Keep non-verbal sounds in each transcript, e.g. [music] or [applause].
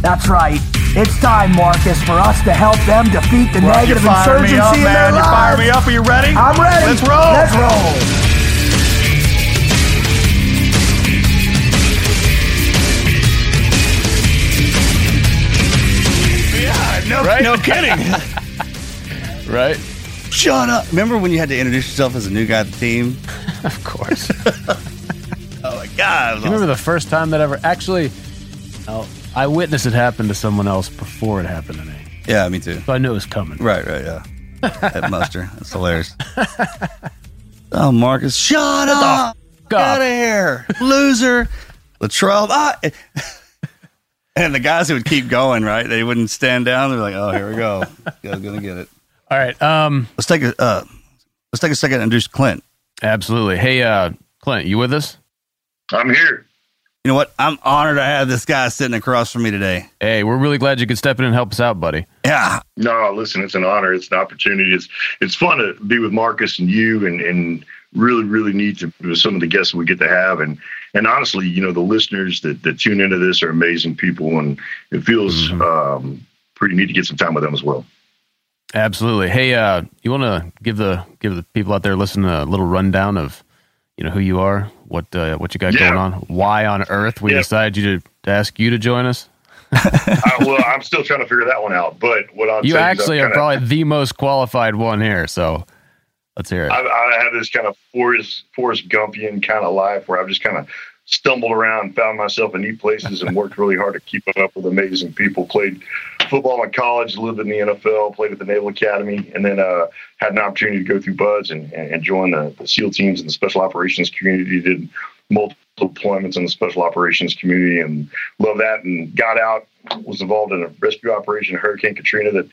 That's right. It's time, Marcus, for us to help them defeat the Right, negative you fire me insurgency up, in man. their You fire me up. Are you ready? I'm ready. Let's roll. Let's roll. Yeah, no, no kidding. [laughs] right? Shut up. Remember when you had to introduce yourself as a new guy at the team? [laughs] Of course. [laughs] Oh my God. you remember the first time that ever actually? Oh, I witnessed it happen to someone else before it happened to me, Yeah, me too. so I knew it was coming. Right, right, yeah. That muster. That's hilarious. [laughs] Oh, Marcus, shut up. Get up. out of here. [laughs] Loser. Luttrell. Ah. [laughs] And the guys who would keep going, right? They wouldn't stand down. They're like, oh, here we go. Guy's going to get it. All right. Um. Let's take a uh, let's take a second and introduce Clint. Absolutely. Hey, uh, Clint, you with us? I'm here. You know what? I'm honored to have this guy sitting across from me today. Hey, we're really glad you could step in and help us out, buddy. Yeah. No, listen, it's an honor. It's an opportunity. It's it's fun to be with Marcus and you, and and really really neat to with some of the guests we get to have, and and honestly, you know, the listeners that that tune into this are amazing people, and it feels um, pretty neat to get some time with them as well. Absolutely. Hey, uh, you want to give the give the people out there listening a little rundown of, you know, who you are, what uh, what you got Yeah. going on, why on earth we Yeah. decided you to, to ask you to join us? [laughs] I, well, I'm still trying to figure that one out, but what I'm You actually are I'm kinda- probably the most qualified one here, so let's hear it. I, I have this kind of Forrest Forrest Gumpian kind of life where I've just kind of stumbled around, found myself in neat places, and worked really hard to keep up with amazing people. Played football in college, lived in the NFL, played at the Naval Academy, and then uh, had an opportunity to go through Buds and, and, join the, the SEAL teams and the Special Operations community. Did multiple deployments in the Special Operations community and love that. And got out, was involved in a rescue operation, Hurricane Katrina, that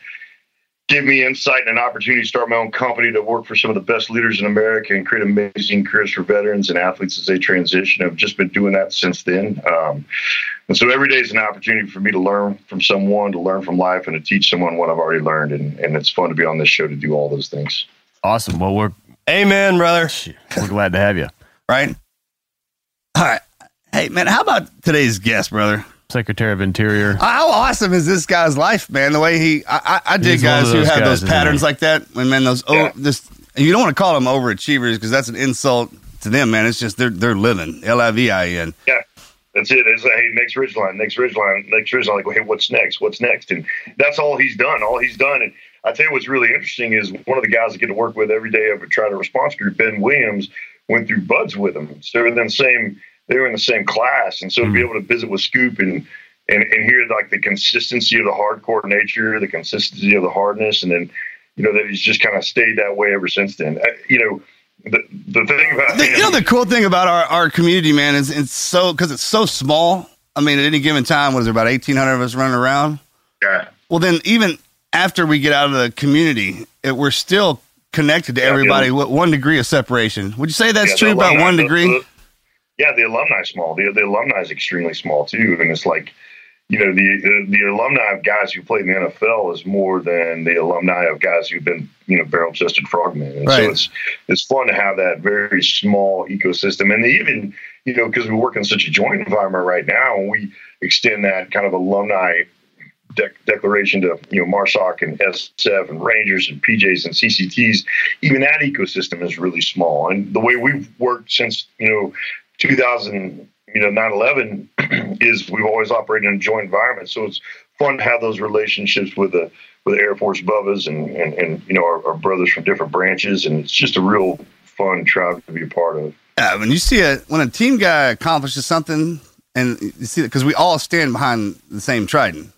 give me insight and an opportunity to start my own company to work for some of the best leaders in America and create amazing careers for veterans and athletes as they transition. I've just been doing that since then. Um, and so every day is an opportunity for me to learn from someone, to learn from life, and to teach someone what I've already learned. And, and it's fun to be on this show to do all those things. Awesome. Well, we're Amen, brother. we're glad to have you, Right? All right. Hey, man, how about today's guest, brother? Secretary of Interior. How awesome is this guy's life, man? The way he, I, I, I dig He's guys who those have guys, those patterns he? like that. And man, those oh, Yeah. oh, this you don't want to call them overachievers because that's an insult to them, man. It's just they're they're living. L I V I N. Yeah. That's it. It's like, hey, next ridgeline, next ridgeline, next ridgeline. Like, hey, what's next? What's next? And that's all he's done. All he's done. And I tell you what's really interesting is one of the guys I get to work with every day over at Trident Response Group, Ben Williams, went through buds with him. So they're in the same they were in the same class. And so to be able to visit with Scoop and and, and hear like the consistency of the hardcore nature, the consistency of the hardness, and then you know that he's just kind of stayed that way ever since then. Uh, you know, the the thing about The, him- you know the cool thing about our, our community, man, is it's so because it's so small. I mean, at any given time, what is there about eighteen hundred of us running around? yeah, Well, then even after we get out of the community, it, we're still connected to Yeah, everybody with one degree of separation. Would you say that's Yeah, true about one degree? Yeah, the alumni small. The the alumni is extremely small too, and it's like, you know, the, the alumni of guys who played in the NFL is more than the alumni of guys who've been, you know, barrel chested frogmen. And Right. so it's it's fun to have that very small ecosystem, and even you know because we work in such a joint environment right now, we extend that kind of alumni dec- declaration to you know Marsoc and SF and Rangers and PJs and CCTs. Even that ecosystem is really small, and the way we've worked since you know 2000, you know 9/11 [clears throat] is we've always operated in a joint environment. So it's fun to have those relationships with the with the Air Force Bubbas and and, and you know our, our brothers from different branches, and it's just a real fun tribe to be a part of. Yeah, when you see a when a team guy accomplishes something, and you see it, because we all stand behind the same Trident.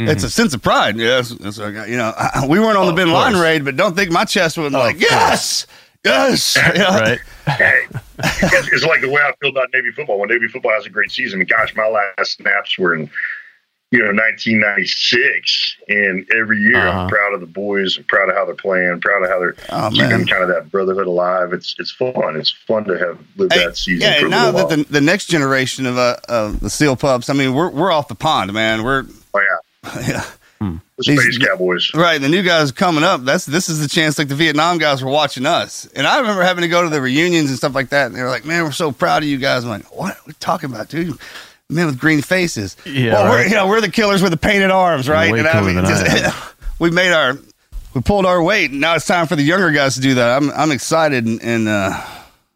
Mm-hmm. It's a sense of pride. Yes, it's like, you know, [laughs] we weren't on the oh, Bin Laden raid, but don't think my chest wasn't like yes, yes. [laughs] You know? Right. Hey, it's, it's like the way I feel about Navy football. When Navy football has a great season, I gosh, my last snaps were in, you know, 1996, and every year Uh-huh. I'm proud of the boys, I'm proud of how they're playing, proud of how they're Oh, keeping man. kind of that brotherhood alive. It's it's fun. It's fun to have lived Hey, that season yeah, for and now that the, the next generation of uh, of the Seal Pups, I mean, we're we're off the pond, man. We're oh yeah, [laughs] yeah. The These- Space Cowboys. Right, the new guys coming up. That's this is the chance. Like the Vietnam guys were watching us, and I remember having to go to the reunions and stuff like that. And they were like, "Man, we're so proud of you guys." I'm like, "What are we talking about, dude? Men with green faces. Yeah, well, we're you know we're the killers with the painted arms, right? way and cooler than I [laughs] we made our we pulled our weight. And now it's time for the younger guys to do that. I'm I'm excited and, and uh,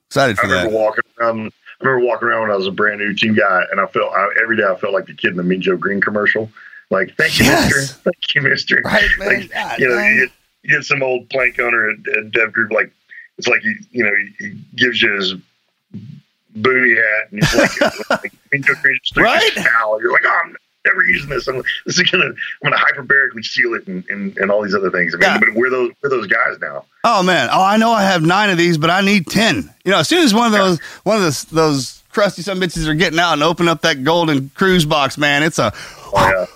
excited I for remember that. walking around. I remember walking around when I was a brand new team guy, and I felt I, every day I felt like the kid in the Mean Joe Greene commercial. Like, thank you, Yes. Mister. Thank you, Mister. Right, man. Like, God, you know, man. you get, some old plank owner at, at Dev Group, like it's like he, you know, he, he gives you his booty hat, and he's like, [laughs] like Right? towel. You're like, oh, I'm never using this. I'm this is gonna, I'm gonna hyperbarically seal it, and, and, and all these other things. I mean, Yeah. but we're those we're those guys now. Oh man! Oh, I know I have nine of these, but I need ten. You know, as soon as one of those one of those those crusty some bitches are getting out and open up that golden cruise box, man, it's a Oh,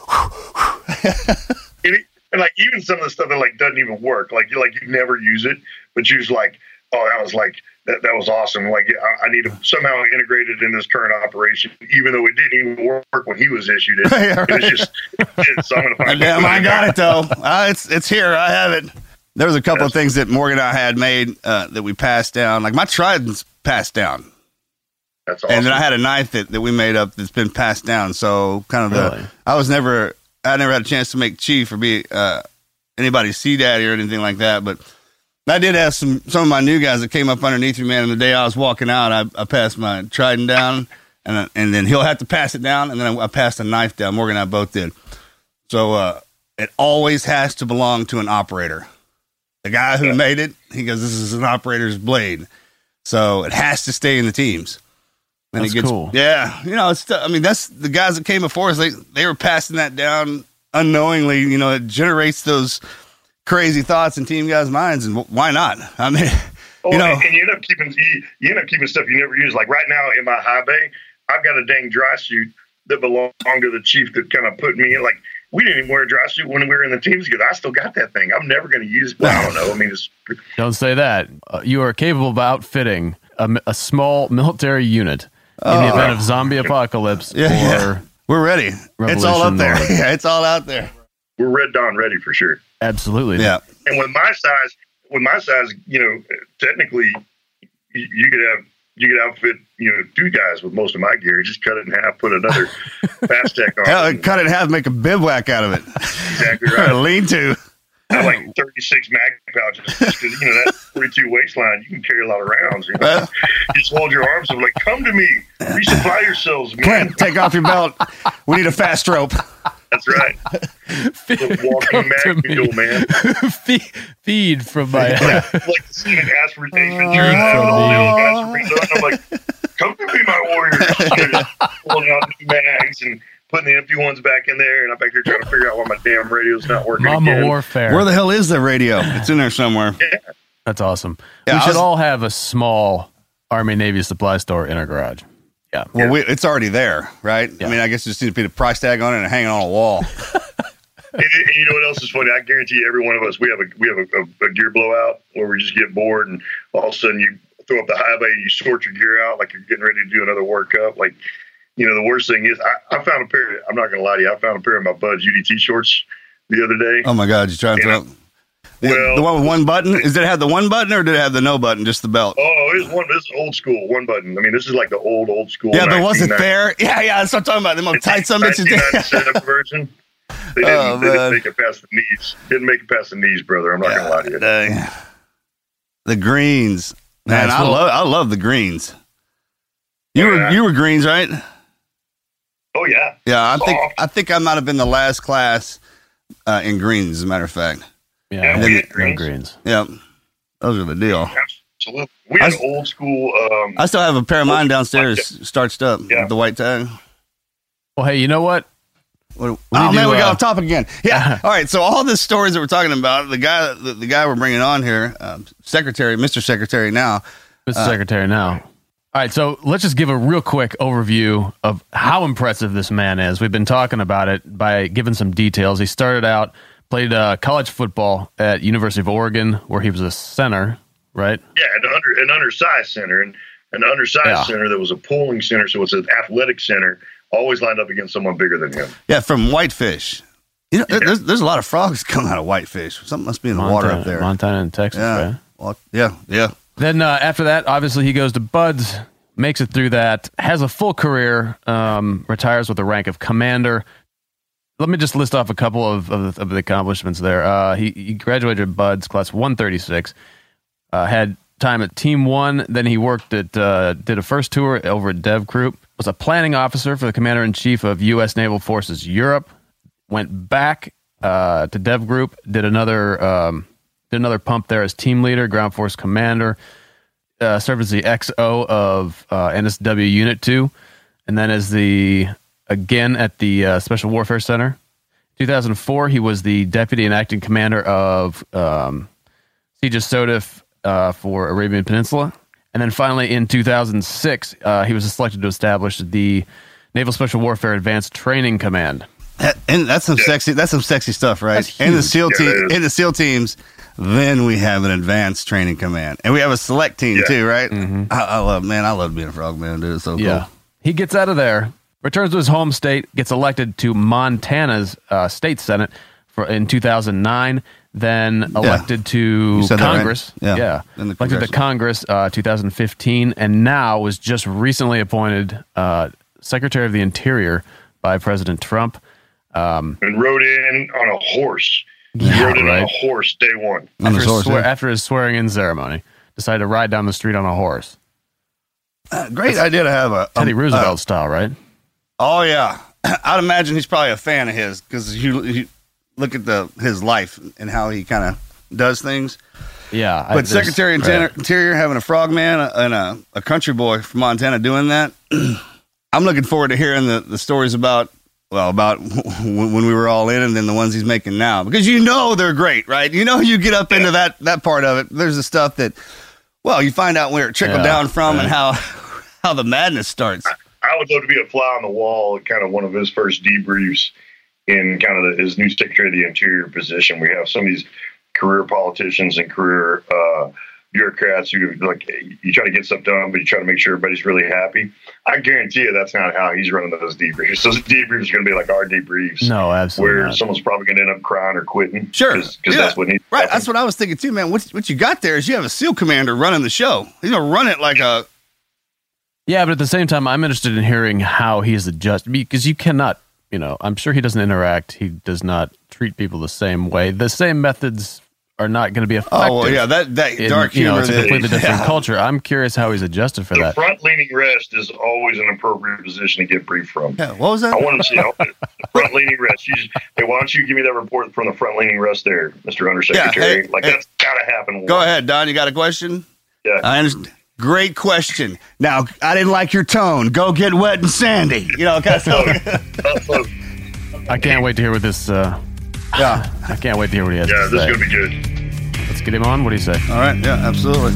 yeah. [laughs] and, it, and like even some of the stuff that like doesn't even work. Like you like you never use it, but you're just like, oh, that was like that, that was awesome. Like I, I need to somehow integrate it in this current operation, even though it didn't even work when he was issued it. Yeah, It was just it's, so I'm gonna find [laughs] damn. I got it though. [laughs] Uh, it's it's here. I have it. There was a couple of things that Morgan and I had made uh, that we passed down. Like my trident's passed down, That's awesome. and then I had a knife that, that we made up that's been passed down. So kind of the I was never I never had a chance to make chief or be uh, anybody's sea daddy or anything like that, but. I did have some some of my new guys that came up underneath me, man. And the day I was walking out, I, I passed my trident down, and I- and then he'll have to pass it down, and then I, I passed a knife down. Morgan and I both did. So uh, it always has to belong to an operator. The guy who made it, he goes, "This is an operator's blade," so it has to stay in the teams. And That's it gets, cool. Yeah, you know, it's. I mean, that's the guys that came before us. They they were passing that down unknowingly. You know, it generates those crazy thoughts in team guys' minds, and why not? I mean, Oh, [laughs] you know, and, and you end up keeping you, you end up keeping stuff you never use. Like right now in my high bay, I've got a dang dry suit that belonged to the chief that kind of put me in. Like we didn't even wear a dry suit when we were in the teams together. I still got that thing. I'm never going to use it. Well, I don't know. I mean, it's [laughs] Don't say that. Uh, you are capable of outfitting a small military unit in the oh. event of zombie apocalypse Oh. Yeah, or yeah. we're ready. It's all up there. or- [laughs] yeah, it's all out there. we're red dawn ready for sure. absolutely. Yeah. And with my size, with my size, you know, technically, you, you could have you could outfit you know two guys with most of my gear. Just cut it in half, put another [laughs] fast tech on. Hell, it. cut it in half, make a bivouac out of it. exactly Or right. [laughs] a lean to. I have like 36 mag pouches because you know that 42 waistline you can carry a lot of rounds. You, know? Well. you just hold your arms up like, come to me, resupply yourselves, man. Clint, take off your belt. We need a fast rope. That's right. The walking Come mag to me. mule, man. feed, feed from my. like the scene in Ash for Ace Ventura. all the old guys from I'm like, come to me, my warriors. [laughs] Pulling out new mags and putting the empty ones back in there, and I'm back here trying to figure out why my damn radio's not working Mama again. warfare. Where the hell is the radio? It's in there somewhere. [laughs] That's awesome. Yeah, we should was- all have a small Army Navy supply store in our garage. Yeah. Well, we, it's already there, right? Yeah. I mean, I guess you just need to put a price tag on it and hang it on a wall. [laughs] and, and you know what else is funny? I guarantee every one of us, we have a we have a, a, a gear blowout where we just get bored, and all of a sudden you throw up the high bay and you sort your gear out like you're getting ready to do another workup. Like, you know, the worst thing is I, I found a pair. Of, I'm not gonna lie to you. I found a pair of my Bud's UDT shorts the other day. Oh my God! You trying to throw? The, Well- the one with one button. Is did it have the one button or did it have the no button? Just the belt. Oh, it's one. This is old school, one button. I mean, this is like the old, old school. yeah, but was it 1990 there? [laughs] Yeah, yeah. That's what I'm talking about. Them It's tight some bitches. 1997 [laughs] version. They didn't, Oh, they didn't man. make it past the knees. Didn't make it past the knees, brother. I'm not gonna lie to you. Dang. The greens, man. Nice I love. I love the greens. You Oh, were you were greens, right? Oh yeah. Yeah, I think Soft. I think I might have been the last class uh, in greens. As a matter of fact, Yeah, Yeah, no we had greens. greens. yeah, those are the deal. Absolutely. We had I s- old school. Um, I still have a pair of mine downstairs, starched up Yeah. with the white tag. Well, hey, you know what? What, We oh do, man, we got uh, off topic again. Yeah. [laughs] all right. So all the stories that we're talking about, the guy, the, the guy we're bringing on here, um, Secretary, Mister Secretary, now. Mr. Uh, Secretary now. All right, so let's just give a real quick overview of how impressive this man is. We've been talking about it by giving some details. He started out played uh, college football at University of Oregon, where he was a center, right? yeah, an under an undersized center and an undersized Yeah. center that was a pulling center, so it's an athletic center. Always lined up against someone bigger than him. Yeah, from Whitefish. You know, there- there's there's a lot of frogs [laughs] coming out of Whitefish. Something must be in the water up there. Montana and Texas, yeah. right? Well, yeah, yeah. Then uh, after that, obviously he goes to Buds, makes it through that, has a full career, um, retires with the rank of commander. Let me just list off a couple of, of, of the accomplishments there. Uh, he, he graduated Buds, class 136, uh, had time at Team One. Then he worked at, uh, did a first tour over at Dev Group, was a planning officer for the commander in chief of U.S. Naval Forces Europe, went back uh, to Dev Group, did another um, did another pump there as team leader, ground force commander, uh, served as the XO of uh, NSW Unit Two, and then as the again at the uh, Special Warfare Center. 2004, he was the deputy and acting commander of um, CJSOTF uh, for Arabian Peninsula. And then finally, in 2006, uh, he was selected to establish the Naval Special Warfare Advanced Training Command. That- And that's some sexy. That's some sexy stuff, right? That's In the. SEAL Yeah, team, it is. in the SEAL teams, then we have an advanced training command, and we have a select team Yeah. too, right? I, I love, man, I love being a frog man, dude. It's so cool. Yeah. He gets out of there, returns to his home state, gets elected to Montana's uh, state senate for in 2009, then elected to You said that right? Congress. Yeah. Yeah. In the elected to. Congress uh, 2015, and now was just recently appointed uh, Secretary of the Interior by President Trump. And rode in on a horse. He Yeah, rode in on a horse day one. On After the his, source, swear- yeah. after his swearing-in ceremony, decided to ride down the street on a horse, Uh, great idea to have a Teddy a- Roosevelt style, right? Oh yeah, [clears throat] I'd imagine he's probably a fan of his because you, you look at the his life and how he kind of does things. Yeah, But there's- Secretary of right. Interior, Interior having a frogman and a, a country boy from Montana doing that, [clears throat] I'm looking forward to hearing the, the stories about well about [laughs] when, when we were all in and then the ones he's making now because you know they're great, right? You know you get up into that that part of it. There's the stuff that well you find out where it trickled Yeah, down from and how [laughs] how the madness starts. I would love to be a fly on the wall at kind of one of his first debriefs in kind of the, his new Secretary of the Interior position. We have some of these career politicians and career uh, bureaucrats who like you try to get stuff done, but you try to make sure everybody's really happy. I guarantee you that's not how he's running those debriefs. Those debriefs are going to be like our debriefs. No, absolutely Where not. someone's probably going to end up crying or quitting. Sure, because Yeah. that's what needs. Right, happen. that's what I was thinking too, man. What what you got there is you have a SEAL commander running the show. He's gonna run it like a Yeah, but at the same time, I'm interested in hearing how he he's adjusted because you cannot, you know, I'm sure he doesn't interact. He does not treat people the same way. The same methods are not going to be effective. oh well, yeah that that in, dark you know, humor. it's a that- completely different [laughs] yeah. culture. I'm curious how he's adjusted for the that. front leaning rest is always an appropriate position to get briefed from. Yeah, what was that? I want to see how front leaning rest. You just, hey, why don't you give me that report from the front leaning rest there, Mr. Undersecretary? hey, like hey. that's got to happen. Go ahead, Don. You got a question? Yeah. I understand. Great question. Now I didn't like your tone. Go get wet and sandy. You know, kind of stuff. Uh, look, I can't wait to hear what this. Uh, yeah. I can't wait to hear what he has yeah, to this is going to be good. Let's get him on. What do you say? All right. Yeah. Absolutely.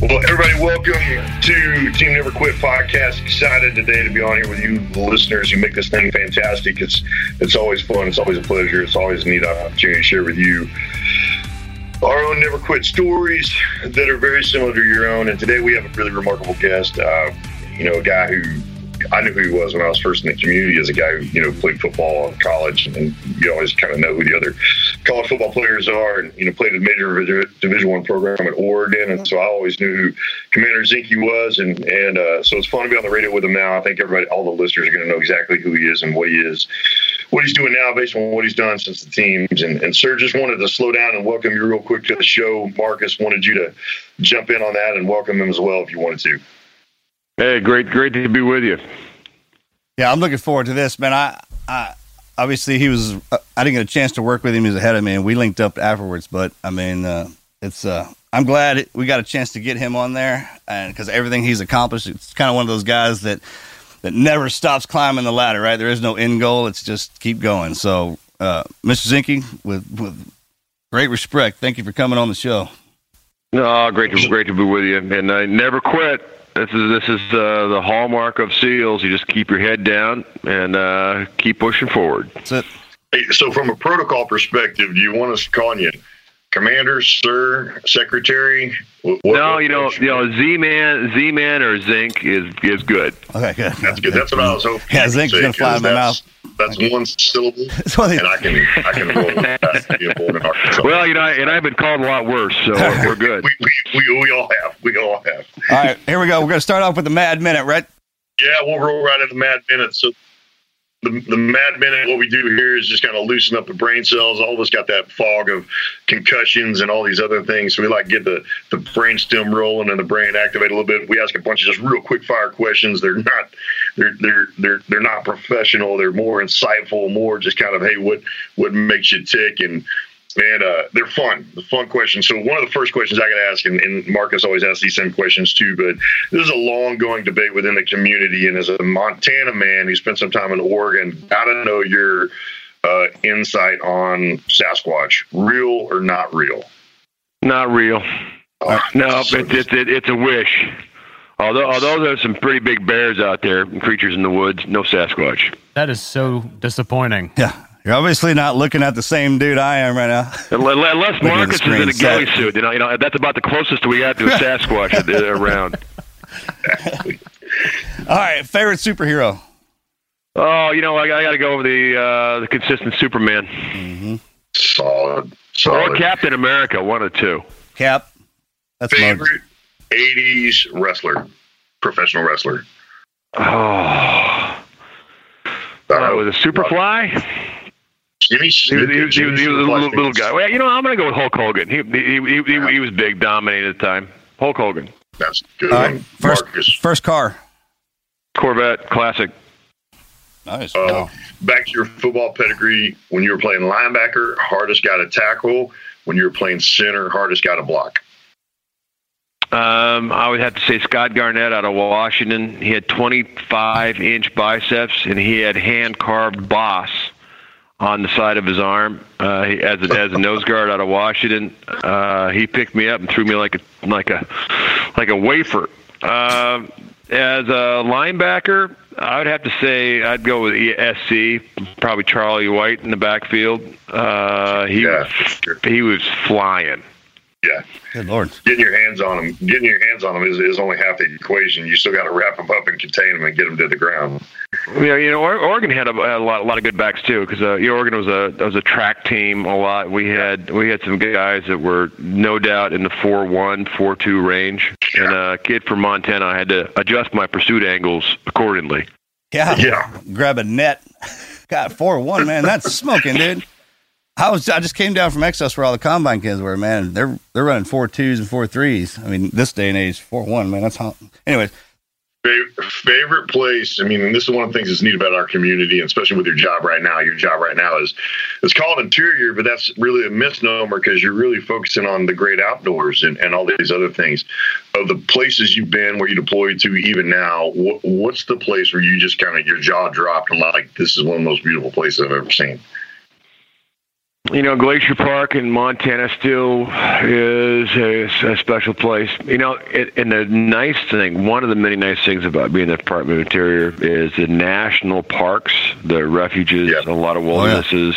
Well, everybody, welcome to Team Never Quit podcast. Excited today to be on here with you, the listeners. You make this thing fantastic. It's it's always fun. It's always a pleasure. It's always a neat opportunity to share with you our own Never Quit stories that are very similar to your own. And today we have a really remarkable guest. Uh, you know, a guy who I knew who he was when I was first in the community as a guy who, you know, played football in college and you always kind of know who the other college football players are and, you know, played a major division one program at Oregon. And so I always knew who Commander Zinke was. And, and uh, so it's fun to be on the radio with him now. I think everybody, all the listeners are going to know exactly who he is and what he is, what he's doing now based on what he's done since the teams. And, and sir, just wanted to slow down and welcome you real quick to the show. Marcus wanted you to jump in on that and welcome him as well if you wanted to. Hey, great, great to be with you. Yeah, I'm looking forward to this, man. I, I obviously he was. Uh, I didn't get a chance to work with him. He was ahead of me, and we linked up afterwards. But I mean, uh, it's. Uh, I'm glad we got a chance to get him on there, and because everything he's accomplished, it's kind of one of those guys that that never stops climbing the ladder. Right? There is no end goal. It's just keep going. So, uh, Mr. Zinke, with with great respect, thank you for coming on the show. No, great to great to be with you, and I never quit. This is this is uh, the hallmark of SEALs. You just keep your head down and uh, keep pushing forward. That's it. Hey, so, from a protocol perspective, do you want us to call you commander, sir, secretary? What, no, you know, you know, Z man, Z man, or Zinc is is good. Okay, good. That's good. That's what I was hoping. Yeah, Zinc's gonna fly in my mouth. That's one syllable, [laughs] and I can I can roll with that. Well, you know, and I've been called a lot worse, so we're [laughs] good. we, we, we, we all have. We all have. All right, here we go. We're gonna start off with the Mad Minute, right? Yeah, we'll roll right into the Mad Minute. So the, the mad minute, what we do here is just kind of loosen up the brain cells. All of us got that fog of concussions and all these other things. So we like get the, the brain stem rolling and the brain activate a little bit. We ask a bunch of just real quick fire questions. They're not they're they're they're they're not professional. They're more insightful, more just kind of hey, what what makes you tick and and uh, they're fun, the fun questions. So one of the first questions I got to ask, and, and Marcus always asks these same questions too, but this is a long-going debate within the community. And as a Montana man who spent some time in Oregon, got to know your uh, insight on Sasquatch, real or not real? Not real. Oh, no, so it's, it's, it's a wish. Although, although there's some pretty big bears out there, creatures in the woods, no Sasquatch. That is so disappointing. Yeah, you're obviously not looking at the same dude I am right now. [laughs] Unless Marcus is in a ghillie suit, you know, you know that's about the closest we got to a [laughs] Sasquatch around. [laughs] All right, favorite superhero. Oh, you know, I, I got to go with the uh, the consistent Superman. Mm-hmm. Solid, solid. Or Captain America, one or two. Cap. That's favorite '80s wrestler, professional wrestler. Oh, uh, was a Superfly. Jimmy He was, he was, he was, he was a little, little guy. Well, you know, I'm going to go with Hulk Hogan. He he, he, he, he was big, dominated at the time. Hulk Hogan. That's good. All right. First, first car. Corvette, classic. Nice. Uh, Back to your football pedigree. When you were playing linebacker, hardest guy to tackle. When you were playing center, hardest guy to block. Um, I would have to say Scott Garnett out of Washington. He had 25 inch biceps and he had hand carved boss on the side of his arm uh, as a, as a nose guard out of Washington. Uh, he picked me up and threw me like a like a like a wafer. Uh, as a linebacker, I would have to say I'd go with SC, probably Charlie White in the backfield. Uh, he yeah, sure. he was flying. Yeah. Good lord. Getting your hands on them, getting your hands on them is, is only half the equation. You still got to wrap them up and contain them and get them to the ground. Yeah, you know, Oregon had a, a lot, a lot of good backs too, because uh, you know, Oregon was a was a track team a lot. We had we had some guys that were no doubt in the four one, four two range, yeah. and a kid from Montana. I had to adjust my pursuit angles accordingly. Yeah, yeah. Grab a net. Got four one, man. That's smoking, dude. I was I just came down from Exos where all the combine kids were, man. They're they're running four twos and four threes. I mean, this day and age, four one, man. That's how. Anyways, favorite place i mean this is one of the things that's neat about our community and especially with your job right now your job right now is it's called interior but that's really a misnomer because you're really focusing on the great outdoors and, and all these other things of the places you've been where you deployed to even now what, what's the place where you just kind of your jaw dropped and like this is one of the most beautiful places i've ever seen you know, Glacier Park in Montana still is a, a special place. You know, it, and the nice thing, one of the many nice things about being the Department of Interior is the national parks, the refuges, Yeah. a lot of oh, wildernesses,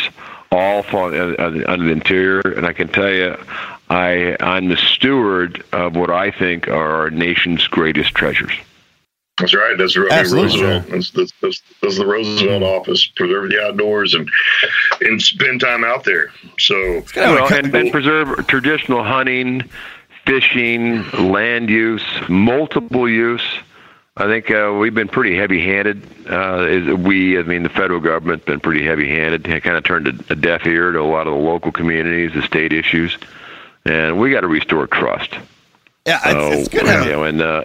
all fall under, under the Interior. And I can tell you, I I'm the steward of what I think are our nation's greatest treasures. That's right. That's right. Absolutely. Roosevelt. That's, that's, that's, that's the Roosevelt office. Preserve the outdoors and and spend time out there. So well, and, and preserve traditional hunting, fishing, land use, multiple use. I think uh, we've been pretty heavy-handed. Uh, is we, I mean, the federal government's been pretty heavy-handed. They kind of turned a, a deaf ear to a lot of the local communities, the state issues, and we got to restore trust. Yeah, So, it's, it's good you know, and uh,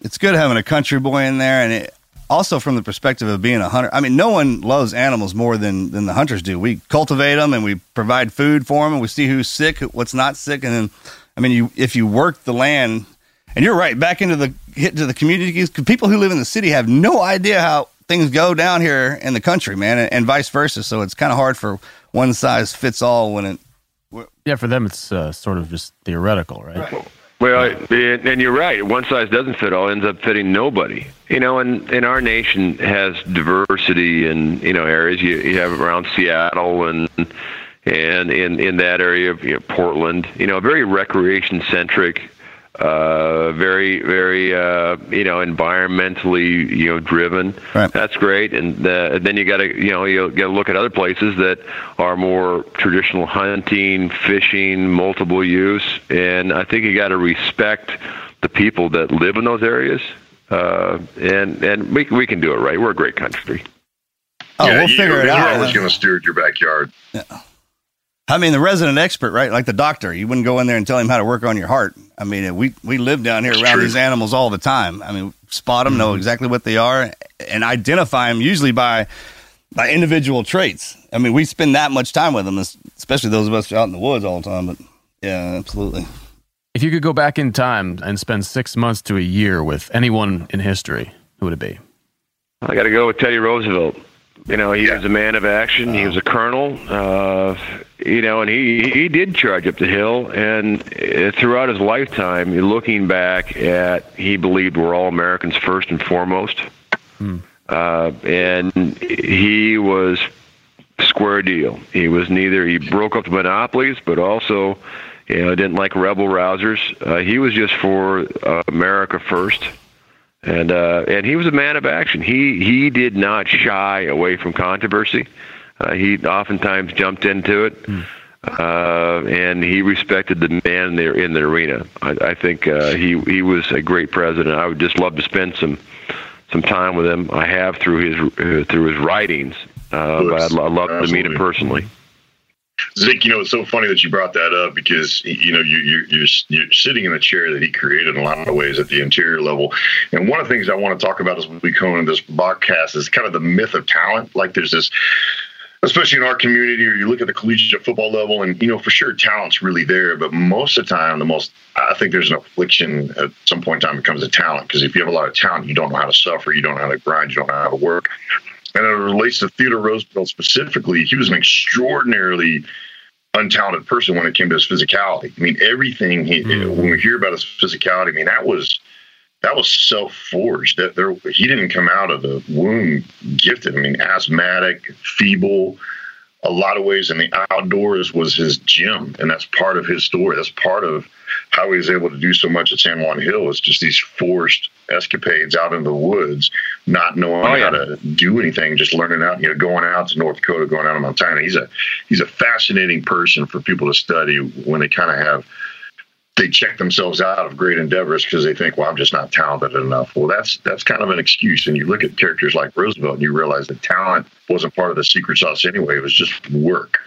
it's good having a country boy in there, and it, also from the perspective of being a hunter. I mean, no one loves animals more than than the hunters do. We cultivate them and we provide food for them, and we see who's sick, what's not sick, and then, I mean, you if you work the land, and you're right, back into the hit to the communities. 'cause People who live in the city have no idea how things go down here in the country, man, and, and vice versa. So it's kind of hard for one size fits all when it. Yeah, for them it's uh, sort of just theoretical, right? Well, and you're right. One size doesn't fit all. Ends up fitting nobody. You know, and, and our nation has diversity in you know areas. You, you have around Seattle and and in in that area of you know, Portland. You know, a very recreation centric. Uh, very, very, uh, you know, environmentally, you know, driven. Right. That's great. And uh, then you got to, you know, you got to look at other places that are more traditional hunting, fishing, multiple use. And I think you got to respect the people that live in those areas. Uh, and and we we can do it right. We're a great country. Oh, yeah, we'll you- figure it you're out. always going to steward your backyard. I mean, the resident expert, right? Like the doctor, you wouldn't go in there and tell him how to work on your heart. I mean, we we live down here around these animals all the time. I mean, spot them, know mm-hmm. exactly what they are, and identify them usually by by individual traits. I mean, we spend that much time with them, especially those of us out in the woods all the time. But yeah, absolutely. If you could go back in time and spend six months to a year with anyone in history, who would it be? I got to go with Teddy Roosevelt. You know, he Yeah. was a man of action. He was a colonel. Uh, you know, and he he did charge up the hill. And uh, throughout his lifetime, looking back at, he believed we're all Americans first and foremost. Uh, and he was square deal. He was neither. He broke up the monopolies, but also, you know, didn't like rebel rousers. Uh, he was just for uh, America first and uh, and he was a man of action. He he did not shy away from controversy. Uh, he oftentimes jumped into it, uh, and he respected the man there in the arena. I, I think uh, he he was a great president. I would just love to spend some some time with him. I have through his uh, through his writings, uh, but I'd, I'd love to meet him Absolutely. personally. Zeke, you know, it's so funny that you brought that up because you know you, you, you're you're sitting in a chair that he created in a lot of ways at the interior level, and one of the things I want to talk about as we go into this podcast is kind of the myth of talent. Like there's this, especially in our community, or you look at the collegiate football level, and you know for sure talent's really there, but most of the time, the most I think there's an affliction at some point in time becomes a talent because if you have a lot of talent, you don't know how to suffer, you don't know how to grind, you don't know how to work. And it relates to Theodore Roosevelt specifically. He was an extraordinarily untalented person when it came to his physicality. I mean, everything he hmm. when we hear about his physicality, I mean that was that was self forged. That there he didn't come out of the womb gifted. I mean, asthmatic, feeble. A lot of ways in the outdoors was his gym, and that's part of his story. That's part of how he was able to do so much at San Juan Hill. Is just these forced escapades out in the woods, not knowing Oh, yeah. how to do anything, just learning out. You know, going out to North Dakota, going out to Montana. He's a he's a fascinating person for people to study when they kind of have they check themselves out of great endeavors because they think, well, I'm just not talented enough. Well, that's that's kind of an excuse. And you look at characters like Roosevelt, and you realize that talent wasn't part of the secret sauce anyway. It was just work.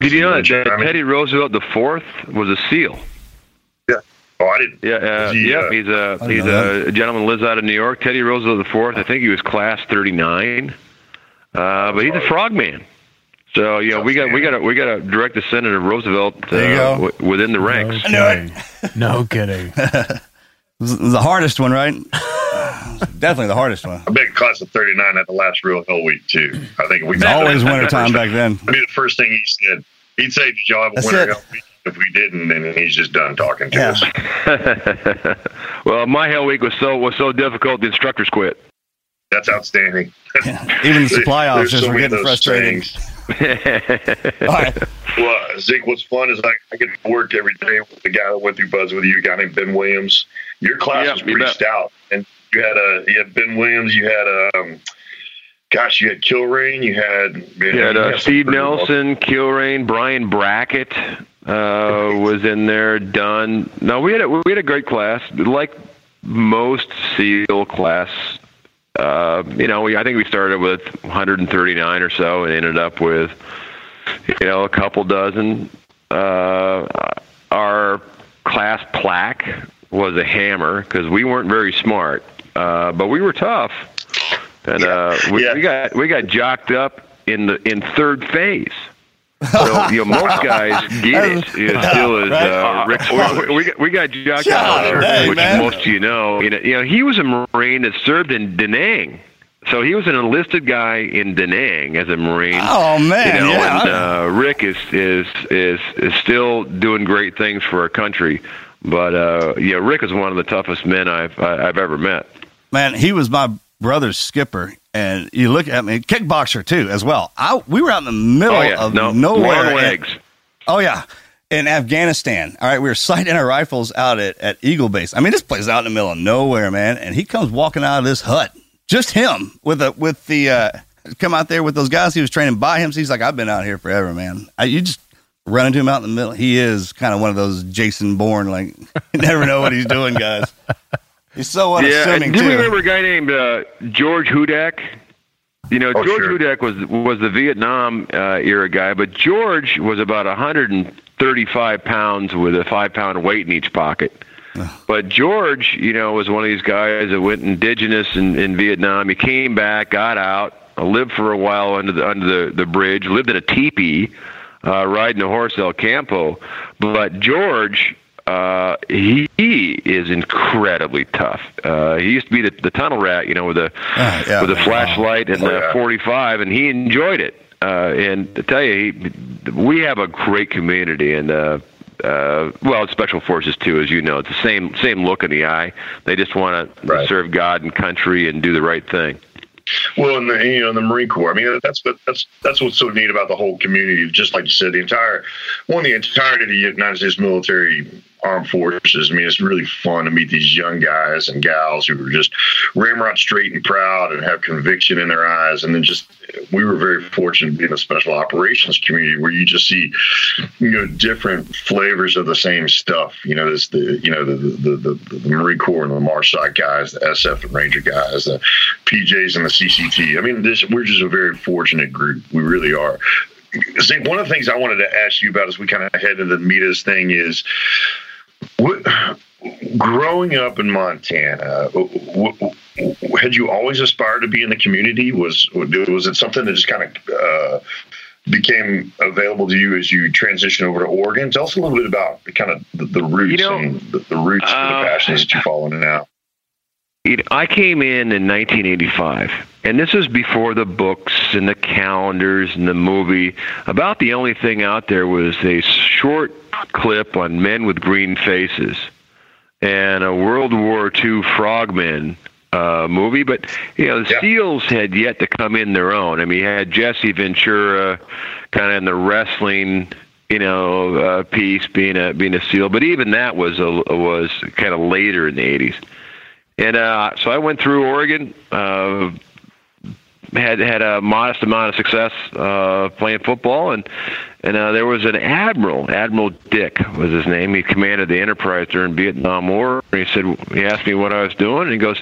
Did you know that, I mean- Teddy Roosevelt the fourth was a SEAL? Yeah. Oh, I didn't. Yeah, uh, he, yep. uh, he's a he's know a gentleman lives out of New York. Teddy Roosevelt the fourth. I think he was class thirty nine. Uh, but he's a frogman. So you know we got we got a, we got a direct descendant of Roosevelt uh, There you go. w- within the ranks. I knew it. No kidding. [laughs] The hardest one, right? Definitely the hardest one. I bet class of '39 at the last real hell week too. I think we It's always wintertime back then. I mean, the first thing he said, He'd say, "Did y'all have a That's winter hell week?" If we didn't, then he's just done talking to Yeah. us. [laughs] well, my hell week was so was so difficult. The instructors quit. That's outstanding. Even the supply officers so were getting those frustrated. things. [laughs] All right. Well, Zeke, what's fun is I, I get to work every day with the guy that went through Buds with you, a guy named Ben Williams. Your class Yeah, was you pretty bet. stout, and you had a you had Ben Williams, you had um, gosh, you had Kilrain, you had man, You had you uh, had Steve pretty well- Nelson, Kilrain, Brian Brackett uh, [laughs] was in there. Dunn. No, we had a, we had a great class. Like most SEAL class, uh, you know, we, I think we started with 139 or so and ended up with you know a couple dozen. Uh, our class plaque was a hammer because we weren't very smart, uh, but we were tough, and uh, we, Yeah. we got we got jocked up in the in third phase. So [laughs] you know, most guys get it. You know, still is uh, Rick. We, we got we got hey, which man. most of you know. You know, you know, he was a Marine that served in Da Nang. So he was an enlisted guy in Da Nang as a Marine. Oh man, You know, yeah. and uh, Rick is, is is is still doing great things for our country. But uh, yeah, Rick is one of the toughest men I've I've ever met. man, he was my brother's skipper, and you look at me, kickboxer too, as well. I we were out in the middle Oh yeah, of no nowhere. and- oh yeah, in Afghanistan. All right, we were [laughs] sighting our rifles out at, at Eagle Base. I mean, this place is out in the middle of nowhere, man. And he comes walking out of this hut, just him with a with the uh, come out there with those guys he was training by him. So he's like, I've been out here forever, man. I, you just run into him out in the middle. He is kind of one of those Jason Bourne, like [laughs] you never know what he's doing, guys. He's so Yeah, unassuming and do you remember a guy named uh, George Hudak? You know, Oh, George sure. Hudak was was the Vietnam uh, era guy, but George was about 135 pounds with a five pound weight in each pocket. But George, you know, was one of these guys that went indigenous in, in Vietnam. He came back, got out, lived for a while under the under the, the bridge, lived in a teepee, uh, riding a horse El Campo. But George, uh, he, he is incredibly tough. Uh, he used to be the, the tunnel rat, you know, with a Ah, yeah. with a flashlight and Oh, the yeah. 45, and he enjoyed it. Uh, and to tell you, he, we have a great community, and uh, uh, well, it's special forces too, as you know, it's the same same look in the eye. They just want to serve God and country and do the right thing. Well, in the you know in the Marine Corps, I mean that's that's that's what's so neat about the whole community. Just like you said, the entire one, the entirety of the United States military armed forces. I mean, it's really fun to meet these young guys and gals who are just ramrod straight and proud and have conviction in their eyes. And then just we were very fortunate to be in the special operations community where you just see you know different flavors of the same stuff. You know, the you know the the the, the, Marine Corps and the Marshal guys, the SF and Ranger guys, the PJs and the CCT. I mean, this we're just a very fortunate group. We really are. See, one of the things I wanted to ask you about as we kind of head into the of this thing is what, growing up in Montana. w- w- had you always aspired to be in the community? Was was it something that just kind of uh, became available to you as you transitioned over to Oregon? Tell us a little bit about kind of the, the roots You know, and the, the roots of uh, the passions that you follow now. You know, I came in in 1985, and this is before the books and the calendars and the movie. About the only thing out there was a short clip on men with green faces and a World War II frogmen uh, movie. But you know, the Yeah. SEALs had yet to come in their own. I mean, you had Jesse Ventura, kind of in the wrestling. You know, uh, piece being a being a SEAL, but even that was a, was kind of later in the 80s. And uh, so I went through Oregon. Uh, had had a modest amount of success uh, playing football, and and uh, there was an admiral, Admiral Dick was his name. He commanded the Enterprise during Vietnam War. And he said he asked me what I was doing, and he goes,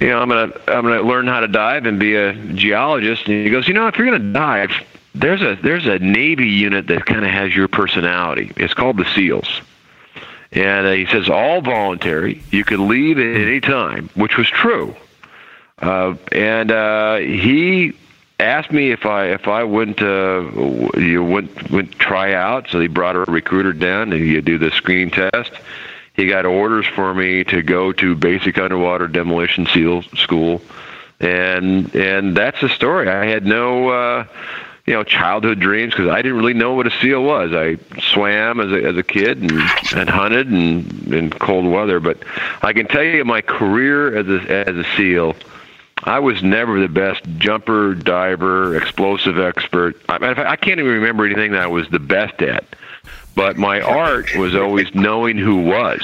you know, I'm gonna I'm gonna learn how to dive and be a geologist. And he goes, you know, if you're gonna dive, there's a there's a Navy unit that kind of has your personality. It's called the SEALs. And uh, he says all voluntary. You could leave at any time, which was true. Uh, and uh, he asked me if I if I wouldn't uh, you wouldn't wouldn't try out. So he brought a recruiter down and you do the screen test. He got orders for me to go to basic underwater demolition seal school, and and that's the story. I had no. Uh, you know childhood dreams because I didn't really know what a seal was. I swam as a as a kid and and hunted and in cold weather, but I can tell you my career as a as a seal. I was never the best jumper, diver, explosive expert. I, I can't even remember anything that I was the best at. But my art was always knowing who was.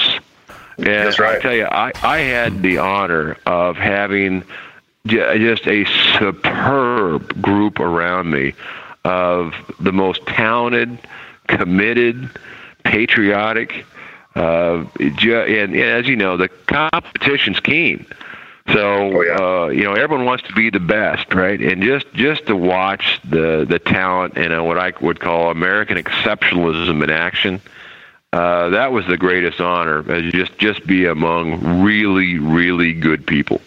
And That's right. I tell you, I, I had the honor of having just a superb group around me of the most talented, committed, patriotic, uh, and, and as you know, the competition's keen. So Oh, yeah. uh, you know everyone wants to be the best, right? And just just to watch the the talent and uh, what I would call American exceptionalism in action, uh, that was the greatest honor. uh, Just just be among really really good people.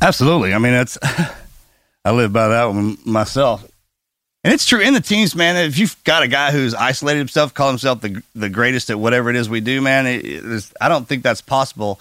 Absolutely. I mean, that's [laughs] I live by that one myself. And it's true in the teams, man. If you've got a guy who's isolated himself, call himself the the greatest at whatever it is we do, man, it, it's, I don't think that's possible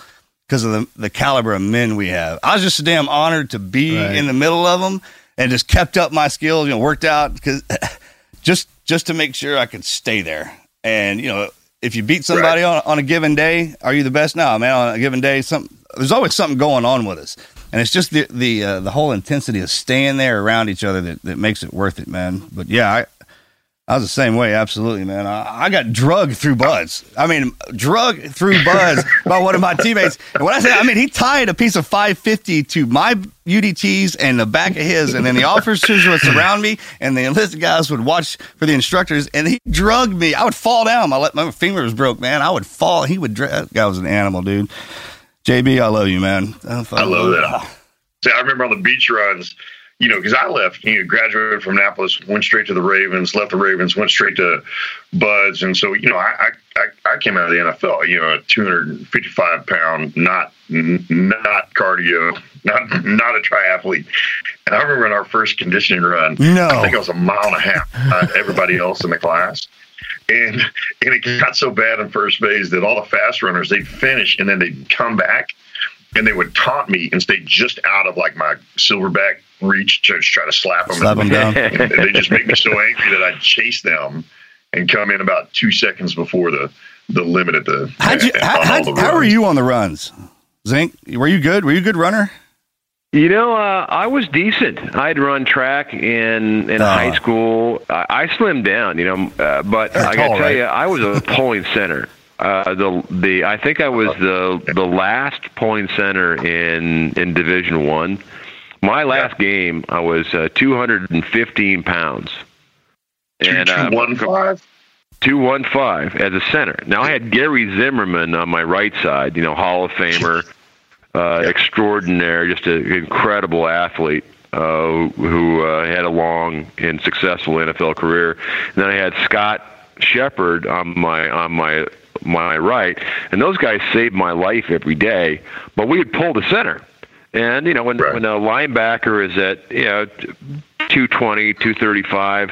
because of the, the caliber of men we have. I was just damn honored to be Right. in the middle of them and just kept up my skills, you know, worked out because [laughs] just just to make sure I could stay there. And you know, if you beat somebody on, on a given day, are you the best? No, man. On a given day, some there's always something going on with us, and it's just the the uh, the whole intensity of staying there around each other that, that makes it worth it, man. But yeah, I I was the same way, absolutely, man. I, I got drugged through Buds. I mean, drugged through Buds [laughs] by one of my teammates. And when I say, I mean, he tied a piece of 550 to my UDTs and the back of his, and then the officers would surround me, and the enlisted guys would watch for the instructors, and he drugged me. I would fall down. My my finger was broke, man. I would fall. He would. Dra- that guy was an animal, dude. JB, I love you, man. I love that. See, I remember on the beach runs, you know, because I left, you know, graduated from Annapolis, went straight to the Ravens, left the Ravens, went straight to Buds, and so you know, I I, I came out of the NFL, you know, a 255 pound, not not cardio, not not a triathlete, and I remember in our first conditioning run, No. I think I was a mile and a half [laughs] everybody else in the class. And and it got so bad in first phase that all the fast runners they'd finish and then they'd come back and they would taunt me and stay just out of like my silverback reach to just try to slap them. Slap 'em down. [laughs] They just make me so angry that I'd chase them and come in about two seconds before the the limit at the. How'd you, on how, how, the how were runs. you on the runs? Zink, were you good? Were you a good runner? You know, uh, I was decent. I'd run track in in Oh. high school. I, I slimmed down, you know, uh, but I got to tell right? you, I was a [laughs] polling center. Uh, the the I think I was the the last polling center in in Division One. My last game, I was uh, 215 pounds. Two, And, two, uh, one, five? 215 as a center. Now I had Gary Zimmerman on my right side, you know, Hall of Famer, [laughs] uh, extraordinaire, just an incredible athlete uh, who uh, had a long and successful NFL career. And then I had Scott Shepard on my on my my right, and those guys saved my life every day. But we would pull the center. And you know when Right. when a linebacker is at you know 220, 235,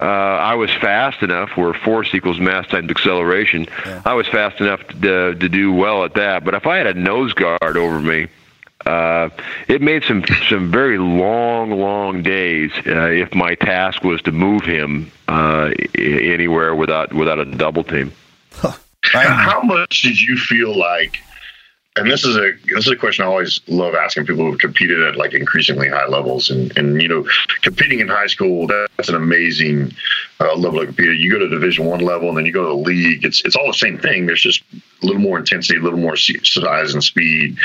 uh, I was fast enough where force equals mass times acceleration. I was fast enough to, to do well at that. But if I had a nose guard over me, uh, it made some some very long, long days uh, if my task was to move him uh, anywhere without without a double team. Right? How much did you feel like? And this is a this is a question I always love asking people who've competed at like increasingly high levels, and and you know, competing in high school that's an amazing uh, level of competing. You go to Division One level, and then you go to the league. It's it's all the same thing. There's just a little more intensity, a little more size and speed.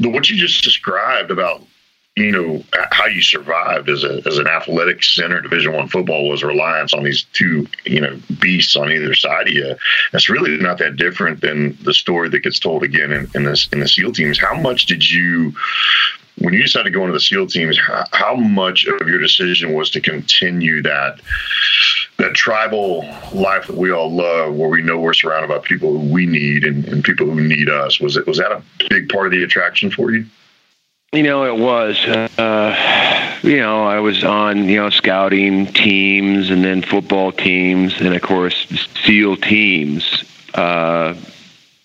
But what you just described about you know how you survived as a as an athletic center division one football was reliance on these two you know beasts on either side of you that's really not that different than the story that gets told again in, in this in the seal teams how much did you when you decided to go into the SEAL teams, how, how much of your decision was to continue that that tribal life that we all love, where we know we're surrounded by people who we need and, and people who need us? Was it was that a big part of the attraction for you? You know, it was. Uh, you know, I was on you know scouting teams and then football teams and of course SEAL teams. Uh,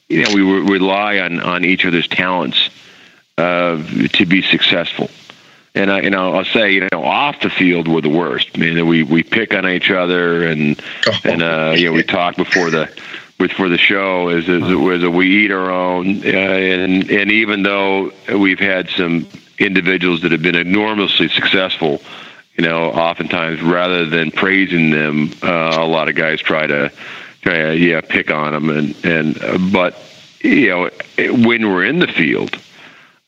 you know, we would rely on on each other's talents uh, to be successful. and I, you know, I'll say, you know, off the field we're the worst. I mean, we we pick on each other, and oh. and uh, you know, we talk before the before the show is is, is we eat our own, uh, and and even though we've had some individuals that have been enormously successful, you know, oftentimes rather than praising them, uh, a lot of guys try to try to yeah pick on them, and and uh, but you know when we're in the field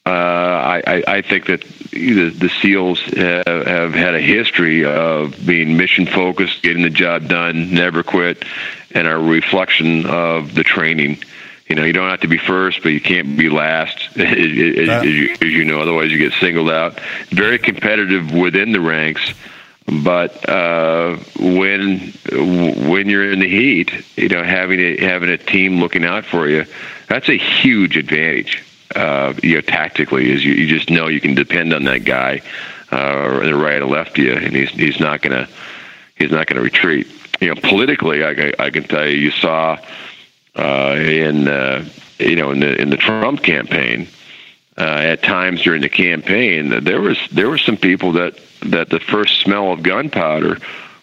uh, I, I think that the, the SEALs have, have had a history of being mission focused, getting the job done, never quit, and a reflection of the training. You know, you don't have to be first, but you can't be last, [laughs] as, as, you, as you know. Otherwise, you get singled out. Very competitive within the ranks, but uh, when when you're in the heat, you know, having a, having a team looking out for you, that's a huge advantage uh, you know, tactically is you, you just know you can depend on that guy, uh, the right or left of you, and he's he's not gonna he's not gonna retreat. You know, politically, I, I can tell you, you saw uh, in uh, you know in the in the Trump campaign. Uh, at times during the campaign, there was there were some people that that the first smell of gunpowder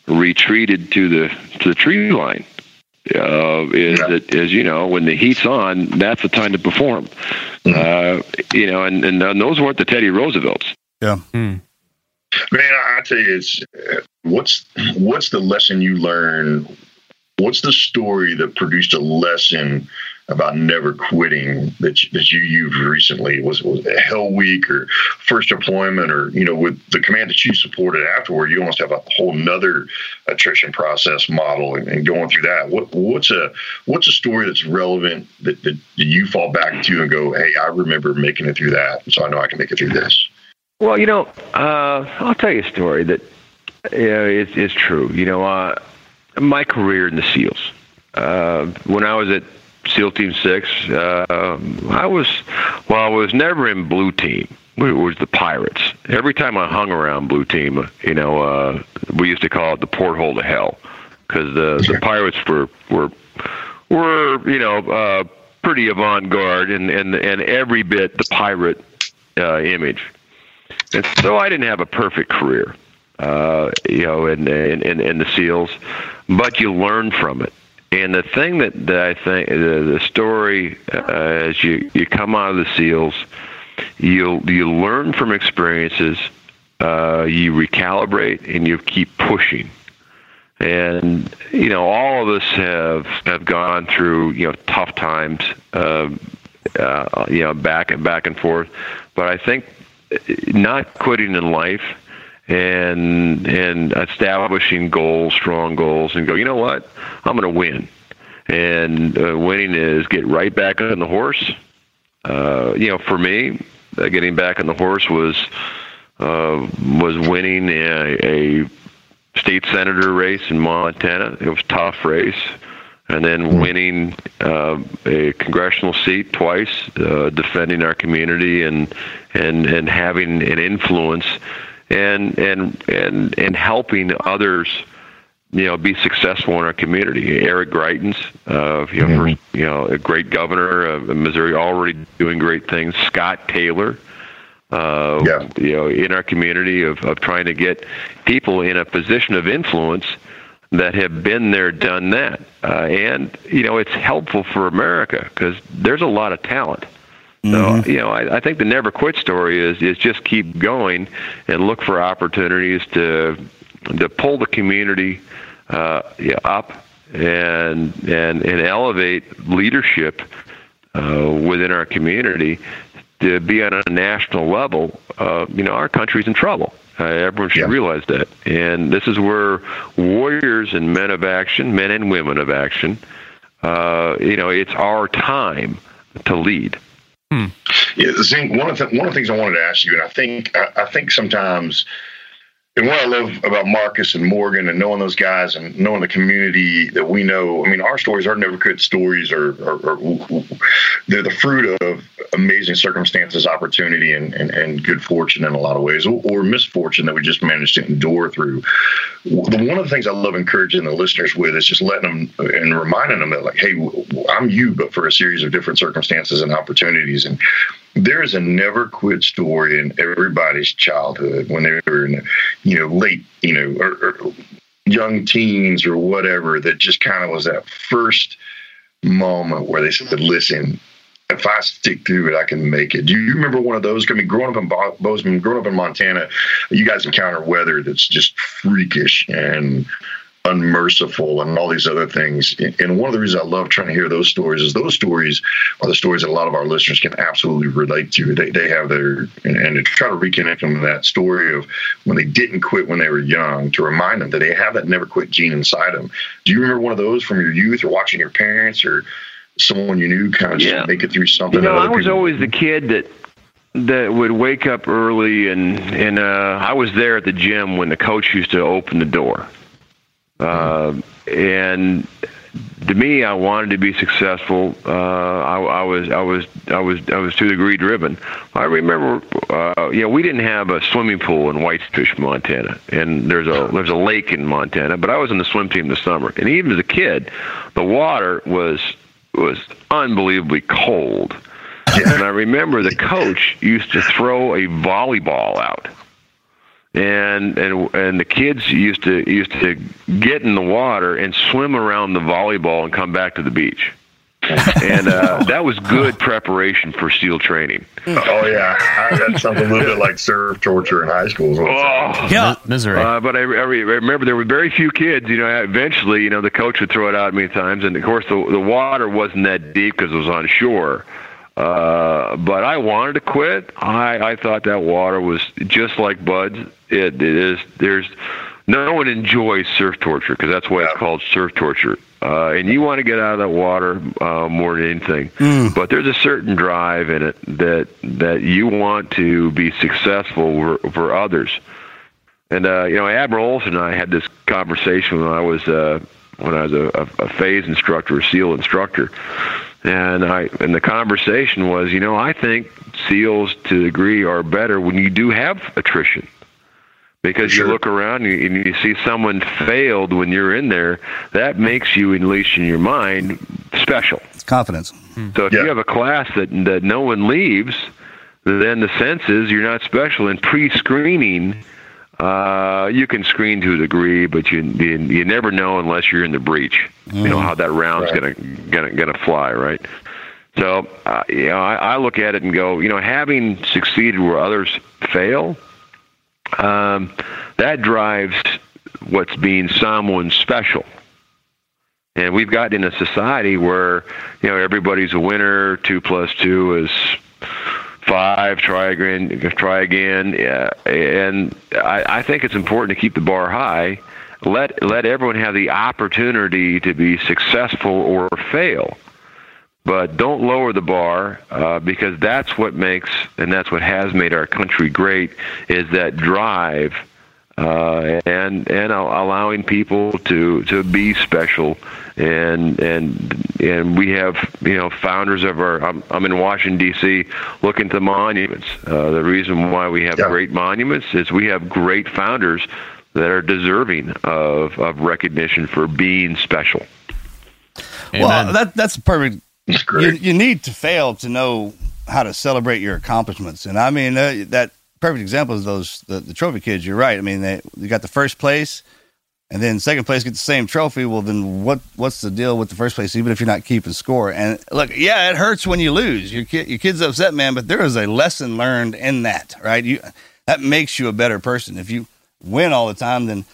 retreated to the to the tree line uh, is yeah. that, as you know, when the heat's on, that's the time to perform. Mm-hmm. Uh, you know, and, and, and those weren't the Teddy Roosevelts. Yeah. Mm. Man, I tell you, it's what's what's the lesson you learn? What's the story that produced a lesson about never quitting that you, that you used recently? Was was Hell Week or first deployment or you know with the command that you supported afterward? You almost have a whole nother attrition process model and, and going through that. What what's a what's a story that's relevant that, that you fall back to and go, hey, I remember making it through that, so I know I can make it through this. Well, you know, uh, I'll tell you a story that you know, true. You know, uh, my career in the SEALs. Uh, when I was at SEAL Team Six. Uh, I was, well, I was never in Blue Team. It was the Pirates. Every time I hung around Blue Team, you know, uh, we used to call it the porthole to hell because the the Pirates were were were you know uh, pretty avant garde and and and every bit the pirate uh, image. And so I didn't have a perfect career, uh, you know, in, in in in the SEALs, but you learn from it and the thing that, that I think the, the story uh, as you you come out of the SEALs, you you learn from experiences, uh, you recalibrate, and you keep pushing. And you know, all of us have have gone through you know tough times, uh, uh, you know, back and back and forth. But I think not quitting in life and and establishing goals, strong goals, and go. You know what? I'm going to win, and uh, winning is get right back on the horse. Uh, you know, for me, uh, getting back on the horse was uh, was winning a, a state senator race in Montana. It was a tough race. And then mm-hmm. winning uh, a congressional seat twice, uh, defending our community, and and and having an influence and and and and helping others you know be successful in our community. Eric Greitens, uh, you know, mm-hmm. first, you know, a great governor of Missouri, already doing great things. Scott Taylor, uh, yeah. you know, in our community of of trying to get people in a position of influence that have been there, done that, uh, and you know, it's helpful for America because there's a lot of talent. Mm-hmm. So you know, I, I think the never quit story is is just keep going and look for opportunities to to pull the community uh, yeah, up and and and elevate leadership uh, within our community to be on a national level. Uh, you know, our country's in trouble. Uh, everyone should yeah. realize that. And this is where warriors and men of action, men and women of action, uh, you know, it's our time to lead. Hmm. Yeah, Zink, one of the one of the things I wanted to ask you, and I think I, I think sometimes and what I love about Marcus and Morgan and knowing those guys and knowing the community that we know, I mean, our stories, our never quit stories, are, are, are they're the fruit of amazing circumstances, opportunity, and, and, and good fortune in a lot of ways, or, or, misfortune that we just managed to endure through. One of the things I love encouraging the listeners with is just letting them and reminding them that, like, hey, I'm you, but for a series of different circumstances and opportunities. And there is a never quit story in everybody's childhood when they were in, you know, late, you know, or, or young teens or whatever. That just kind of was that first moment where they said, "Listen, if I stick through it, I can make it." Do you remember one of those? I mean, growing up in Bo- Bozeman, growing up in Montana, you guys encounter weather that's just freakish and unmerciful and all these other things. And one of the reasons I love trying to hear those stories is those stories are the stories that a lot of our listeners can absolutely relate to. They, they have their, and, and to try to reconnect them to that story of when they didn't quit when they were young, to remind them that they have that never quit gene inside them. Do you remember one of those from your youth or watching your parents or someone you knew kind of just Yeah. make it through something? You know, I was people- always the kid that that would wake up early and and uh I was there at the gym when the coach used to open the door. Uh, and to me, I wanted to be successful. Uh, I, I was, I was, I was, I was to a degree driven. I remember, uh, you know, we didn't have a swimming pool in Whitefish, Montana, and there's a there's a lake in Montana. But I was in the swim team this summer, and even as a kid, the water was was unbelievably cold. And I remember the coach used to throw a volleyball out and and and the kids used to used to get in the water and swim around the volleyball and come back to the beach. and uh, [laughs] that was good preparation for SEAL training. Oh yeah, I, that sounds a little bit like surf torture in high school. is what it Oh, Mi- misery. Uh, but I, I I remember there were very few kids. You know, eventually, you know, the coach would throw it out many times, and of course, the the water wasn't that deep because it was on shore. Uh, but I wanted to quit. I I thought that water was just like Buds. It, it is. There's no one enjoys surf torture because that's why it's called surf torture. Uh, and you want to get out of that water uh, more than anything. But there's a certain drive in it that that you want to be successful for, for others. And uh, you know, Admiral Olson and I had this conversation when I was uh, when I was a, a, a phase instructor, a SEAL instructor, and I and the conversation was, you know, I think SEALs to a degree are better when you do have attrition. Because Sure. you look around and you, and you see someone failed when you're in there, that makes you, at least in your mind, special. It's confidence. So if Yeah. you have a class that that no one leaves, then the sense is you're not special. in pre-screening, uh, you can screen to a degree, but you you, you never know unless you're in the breach. You know how that round's Right. gonna gonna gonna fly, right? So uh, you know, I, I look at it and go, you know, having succeeded where others fail, um, that drives what's being someone special. And we've gotten in a society where, you know, everybody's a winner. Two plus two is five. Try again. Try again. Yeah. And I, I think it's important to keep the bar high. Let let everyone have the opportunity to be successful or fail, but don't lower the bar uh, because that's what makes and that's what has made our country great is that drive uh, and and allowing people to to be special and and and we have you know founders of our I'm, I'm in Washington D.C. looking to monuments. Uh, the reason why we have Yeah. great monuments is we have great founders that are deserving of of recognition for being special. Amen. Well, that that's perfect. You, you need to fail to know how to celebrate your accomplishments, and I mean uh, that perfect example is those the, the trophy kids. You're right. I mean they you got the first place, and then second place get the same trophy. Well, then what what's the deal with the first place? Even if you're not keeping score, and look, yeah, it hurts when you lose. Your kid, your kid's upset, man. But there is a lesson learned in that, right? You that makes you a better person. If you win all the time, then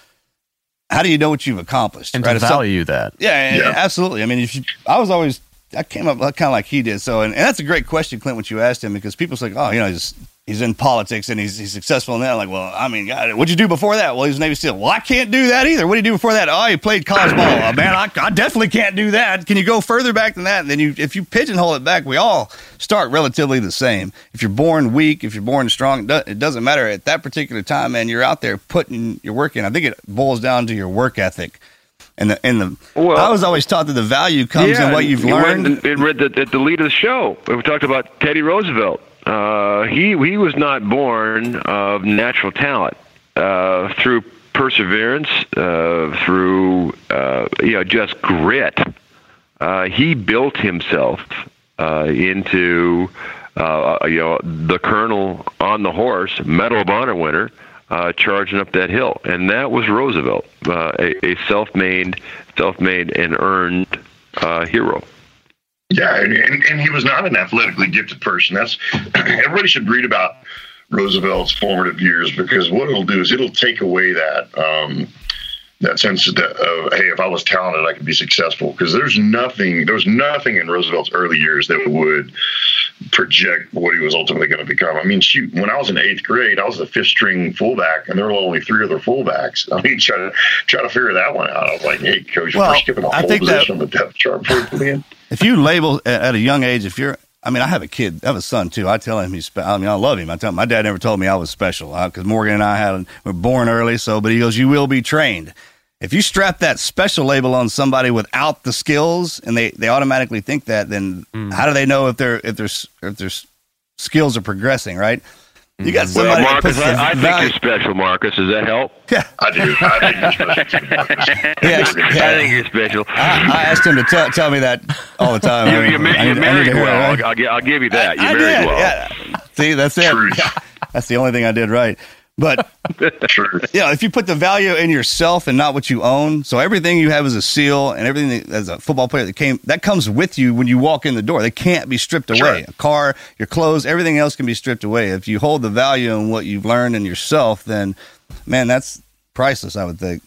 how do you know what you've accomplished? and right? to value that. yeah, yeah, Yeah. absolutely. I mean, if you, I was always, I came up kind of like he did. So, and, and that's a great question, Clint, what you asked him, because people say, oh, you know, he's, he's in politics and he's, he's successful in that. Like, well, I mean, God, what'd you do before that? Well, he was Navy SEAL. Well, I can't do that either. What did you do before that? Oh, he played college ball. Oh, man, I, I definitely can't do that. Can you go further back than that? And then you, if you pigeonhole it back, we all start relatively the same. If you're born weak, if you're born strong, it, it doesn't matter at that particular time, man. You're out there putting your work in. I think it boils down to your work ethic. And the, and the, Well- I was always taught that the value comes in what you've learned. And, and read the, at the lead of the show, we talked about Teddy Roosevelt. Uh, he he was not born of natural talent. Uh, through perseverance, uh, through uh, you know just grit, uh, he built himself uh, into uh, you know, the colonel on the horse, Medal of Honor winner, uh, charging up that hill, and that was Roosevelt, uh, a, a self-made, self-made and earned uh, hero. Yeah, and, and, and he was not an athletically gifted person. That's [clears throat] everybody should read about Roosevelt's formative years because what it'll do is it'll take away that um, that sense of, hey, if I was talented, I could be successful. Because there's nothing, there was nothing in Roosevelt's early years that would project what he was ultimately going to become. I mean, shoot, when I was in eighth grade, I was the fifth string fullback, and there were only three other fullbacks. I mean, try to try to figure that one out. I was like, hey, coach, well, we're skipping a whole position that, on the depth chart for me. If you label at a young age, if you're I mean, I have a kid. I have a son too. I tell him he's. Spe- I mean, I love him. I tell him my dad never told me I was special because Morgan and I had we were born early. So, but he goes, "You will be trained." If you strap that special label on somebody without the skills, and they, they automatically think that, then mm. how do they know if their if their if their skills are progressing? Right? You got somebody. Well, Marcus, I, I think you're special, Marcus. Does that help? [laughs] Yeah, I do. I think you're special. [laughs] yeah, yeah, I think you're special. I, I asked him to tell, tell me that all the [laughs] time. you, you're, I you're married well. I'll, I'll, I'll, give you that. You're married well. Yeah. See, that's it. That's the only thing I did right. But [laughs] yeah, if you put the value in yourself and not what you own, so everything you have as a seal and everything as a football player that came that comes with you when you walk in the door. They can't be stripped away. Sure. A car, your clothes, everything else can be stripped away. If you hold the value in what you've learned in yourself, then man, that's priceless. I would think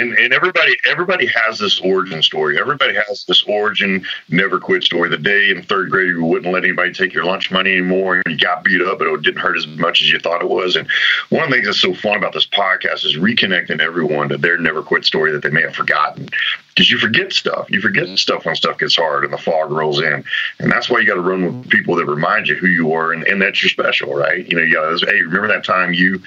and, and everybody everybody has this origin story. Everybody has this origin never quit story. The day in third grade you wouldn't let anybody take your lunch money anymore, and you got beat up, but it didn't hurt as much as you thought it was. And one of the things that's so fun about this podcast is reconnecting everyone to their never quit story that they may have forgotten. Because you forget stuff, you forget stuff when stuff gets hard and the fog rolls in, and that's why you got to run with people that remind you who you are and, and that you're special, right? You know, you got to hey, remember that time you,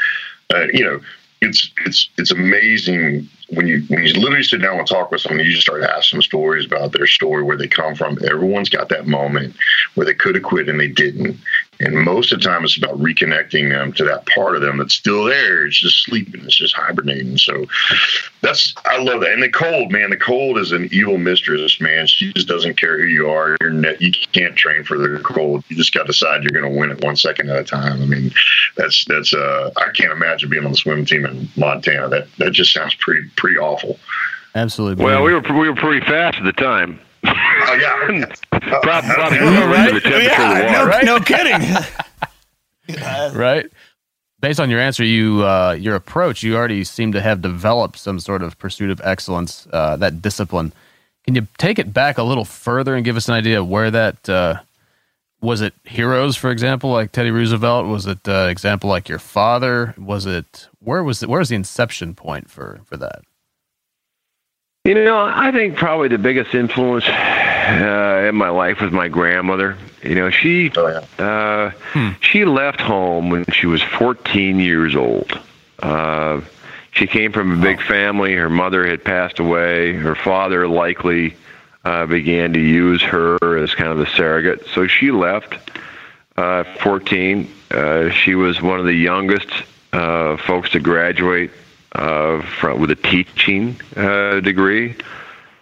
uh, you know it's it's it's amazing when you when you literally sit down and talk with someone, you just start asking them stories about their story, where they come from. Everyone's got that moment where they could have quit and they didn't, and most of the time, it's about reconnecting them to that part of them that's still there. It's just sleeping. It's just hibernating. So that's I love that. And the cold, man, the cold is an evil mistress, man. She just doesn't care who you are. You're net, you can't train for the cold. You just got to decide you're going to win it one second at a time. I mean, that's that's uh, I can't imagine being on the swim team in Montana. That that just sounds pretty pretty awful. Absolutely. Well, we were we were pretty fast at the time. Oh yeah, [laughs] probably, probably [laughs] right? yeah, no, right? no kidding. [laughs] right. Based on your answer, you uh, your approach, you already seem to have developed some sort of pursuit of excellence, uh, that discipline. Can you take it back a little further and give us an idea of where that uh, was? It heroes, for example, like Teddy Roosevelt. Was it uh, example like your father? Was it where was it? Where was the inception point for for that? You know, I think probably the biggest influence uh, in my life was my grandmother. You know, she oh, yeah. uh, hmm. she left home when she was 14 years old. Uh, she came from a big family. Her mother had passed away. Her father likely uh, began to use her as kind of a surrogate. So she left. Uh, 14. Uh, she was one of the youngest uh, folks to graduate uh, from, with a teaching uh, degree,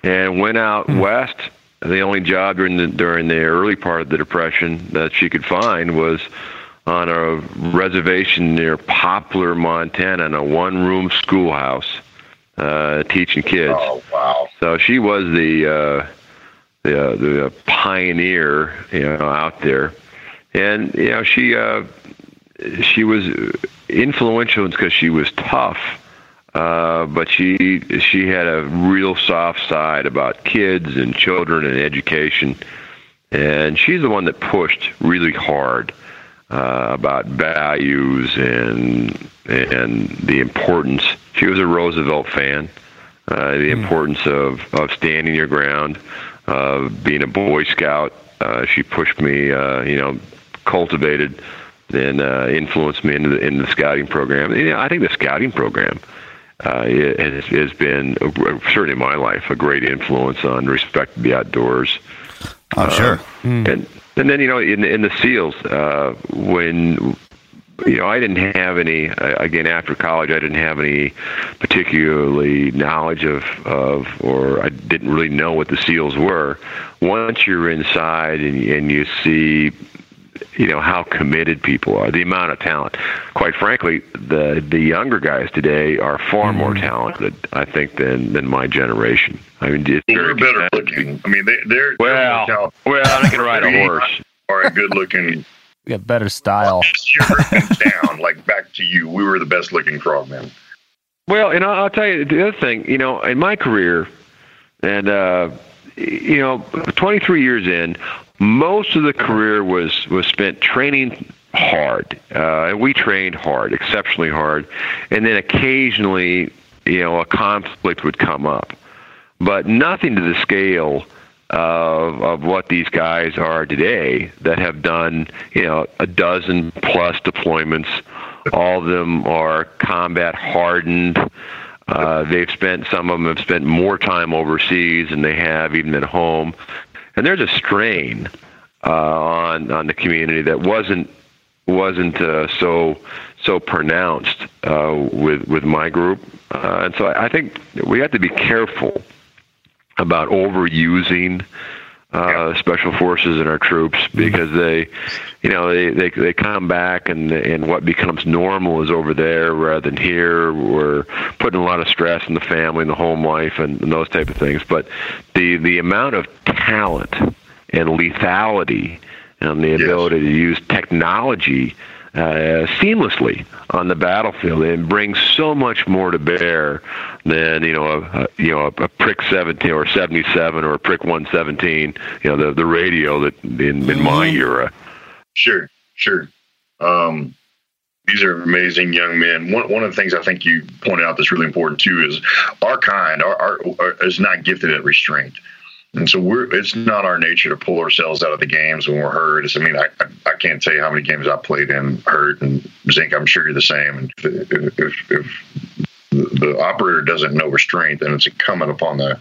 and went out mm. west. The only job during the during the early part of the depression that she could find was on a reservation near Poplar, Montana, in a one-room schoolhouse, uh, teaching kids. Oh wow! So she was the uh, the uh, the pioneer, you know, out there, and you know she uh, she was influential because she was tough uh, but she she had a real soft side about kids and children and education, and she's the one that pushed really hard uh, about values and and the importance. She was a Roosevelt fan. Uh, the mm. importance of of standing your ground, of being a Boy Scout. Uh, she pushed me, uh, you know, cultivated and uh, influenced me into the, in the scouting program. You know, I think the scouting program uh, it has, has been certainly in my life a great influence on respect to the outdoors. I'm uh, sure. Mm. And and then you know in in the SEALs uh, when you know I didn't have any uh, again after college I didn't have any particularly knowledge of of or I didn't really know what the SEALs were. Once you're inside and and you see you know how committed people are, the amount of talent. Quite frankly, the the younger guys today are far more talented, I think, than than my generation. I mean, it's Well, they're better looking. I mean, they, they're Well, they're well, I can ride a [laughs] horse. Are a good looking. [laughs] We got better style. [laughs] down like back to you. We were the best looking frogmen. Well, and I'll, I'll tell you the other thing. You know, in my career, and uh, you know, 23 years in, most of the career was was spent training hard, uh, and we trained hard, exceptionally hard, and then occasionally, you know, a conflict would come up, but nothing to the scale of of what these guys are today that have done, you know, a dozen plus deployments. All of them are combat hardened. Uh, they've spent some of them have spent more time overseas than they have even at home, and there's a strain uh, on on the community that wasn't wasn't uh, so so pronounced uh, with with my group, uh, and so I, I think we have to be careful about overusing uh, special forces and our troops because they, you know, they, they they come back and and what becomes normal is over there rather than here. We're putting a lot of stress on the family and the home life and, and those type of things. But the the amount of talent and lethality and the ability to use technology uh, seamlessly on the battlefield and brings so much more to bear than you know a, a you know a, a prick 17 or 77 or a prick 117 you know the the radio that in in my era Sure, sure. Um, these are amazing young men. One one of the things I think you pointed out that's really important too is our kind our, our, our is not gifted at restraint. And so we're it's not our nature to pull ourselves out of the games when we're hurt. It's, I mean, I, I I can't tell you how many games I played in hurt and Zink. I'm sure you're the same. And if, if, if the operator doesn't know restraint, then it's incumbent upon the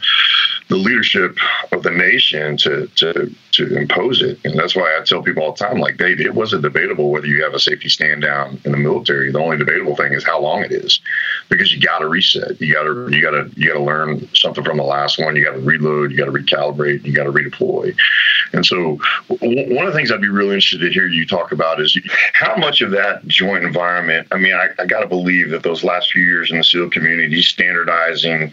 the leadership of the nation to to to impose it. And that's why I tell people all the time, like, they, it wasn't debatable whether you have a safety stand down in the military. The only debatable thing is how long it is, because you got to reset. You got to you got to you got to learn something from the last one. You got to reload. You got to recalibrate. You got to redeploy. And so, w- one of the things I'd be really interested to hear you talk about is how much of that joint environment. I mean, I, I got to believe that those last few years in the Community, standardizing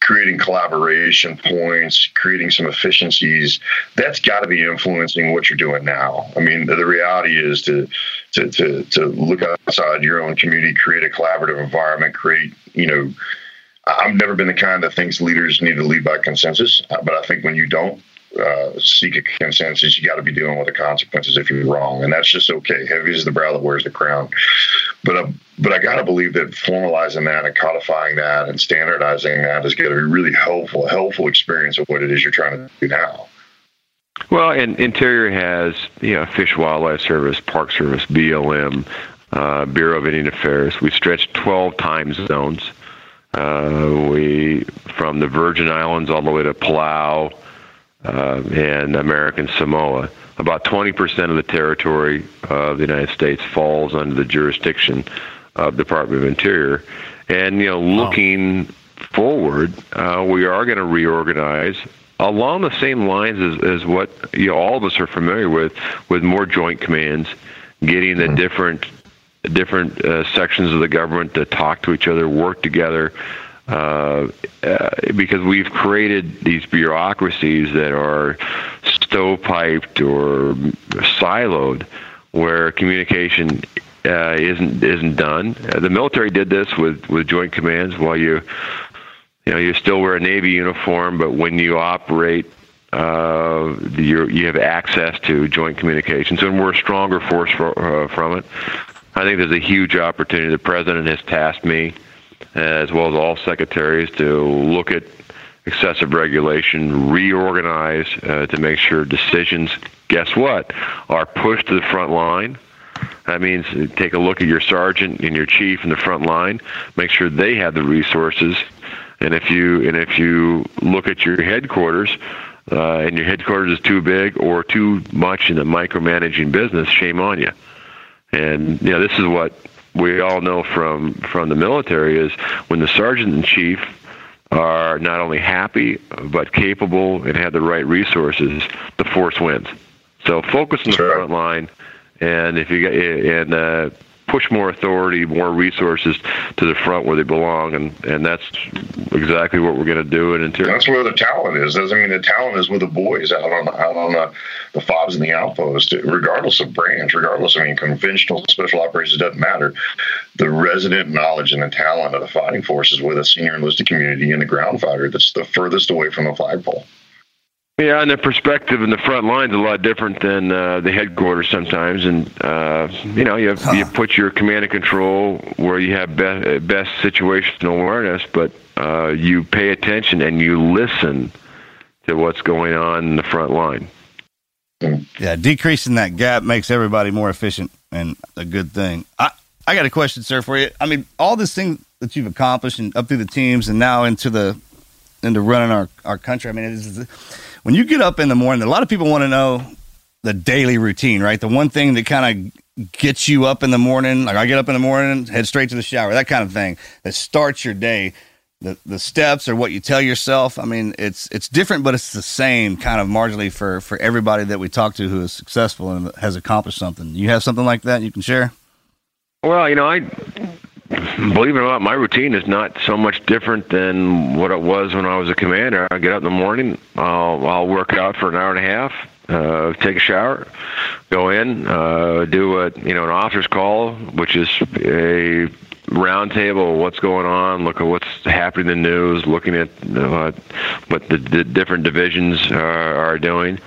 creating collaboration points, creating some efficiencies, that's got to be influencing what you're doing now. I mean, the, the reality is to, to to to look outside your own community, create a collaborative environment, create, you know, I've never been the kind that thinks leaders need to lead by consensus, but I think when you don't uh, seek a consensus, you got to be dealing with the consequences if you're wrong, and that's just okay. Heavy is the brow that wears the crown. But uh, but I got to believe that formalizing that and codifying that and standardizing that is going to be really helpful, helpful experience of what it is you're trying to do now. Well, and Interior has you know Fish Wildlife Service, Park Service, BLM, uh, Bureau of Indian Affairs. We stretched 12 time zones. Uh, we from the Virgin Islands all the way to Palau uh, and American Samoa. About 20% of the territory of the United States falls under the jurisdiction of the Department of Interior. And you know, looking forward, uh, we are going to reorganize along the same lines as, as what you know, all of us are familiar with, with more joint commands, getting the different different uh, sections of the government to talk to each other, work together, uh, uh, because we've created these bureaucracies that are stovepiped or siloed, where communication uh, isn't isn't done. Uh, the military did this with with joint commands while you you know you still wear a navy uniform, but when you operate. Uh, you you have access to joint communications, and we're a stronger force for, uh, from it. I think there's a huge opportunity. The president has tasked me, as well as all secretaries, to look at excessive regulation, reorganize uh, to make sure decisions, guess what, are pushed to the front line. That means take a look at your sergeant and your chief in the front line, make sure they have the resources. And if you and if you look at your headquarters, uh, and your headquarters is too big or too much in the micromanaging business, shame on you. And you know, this is what we all know from from the military is when the sergeant in chief are not only happy but capable and have the right resources, the force wins. So focus on the Sure. front line, and if you get and uh, push more authority, more resources to the front where they belong, and and that's exactly what we're going to do. In terms That's where the talent is. Doesn't mean the talent is with the boys out on out on the, the fobs and the outpost, regardless of branch, regardless. I mean, conventional special operations doesn't matter. The resident knowledge and the talent of the fighting force is with a senior enlisted community and the ground fighter that's the furthest away from the flagpole. Yeah, and the perspective in the front line's is a lot different than uh, the headquarters sometimes, and uh, you know you have, you put your command and control where you have be- best situational awareness, but uh, you pay attention and you listen to what's going on in the front line. Yeah, decreasing that gap makes everybody more efficient and a good thing. I, I got a question, sir, for you. I mean, all this thing that you've accomplished and up through the teams and now into the into running our, our country. I mean, it is, when you get up in the morning, a lot of people want to know the daily routine, right? The one thing that kind of gets you up in the morning, like I get up in the morning, head straight to the shower, that kind of thing that starts your day. The, the steps or what you tell yourself. I mean, it's it's different, but it's the same kind of marginally for for everybody that we talk to who is successful and has accomplished something. You have something like that you can share? Well, you know, I believe it or not, my routine is not so much different than what it was when I was a commander. I get up in the morning, I'll I'll work out for an hour and a half, uh, take a shower, go in, uh, do a you know an officer's call, which is a roundtable, what's going on, look at what's happening in the news, looking at uh, what the, the different divisions are, are doing,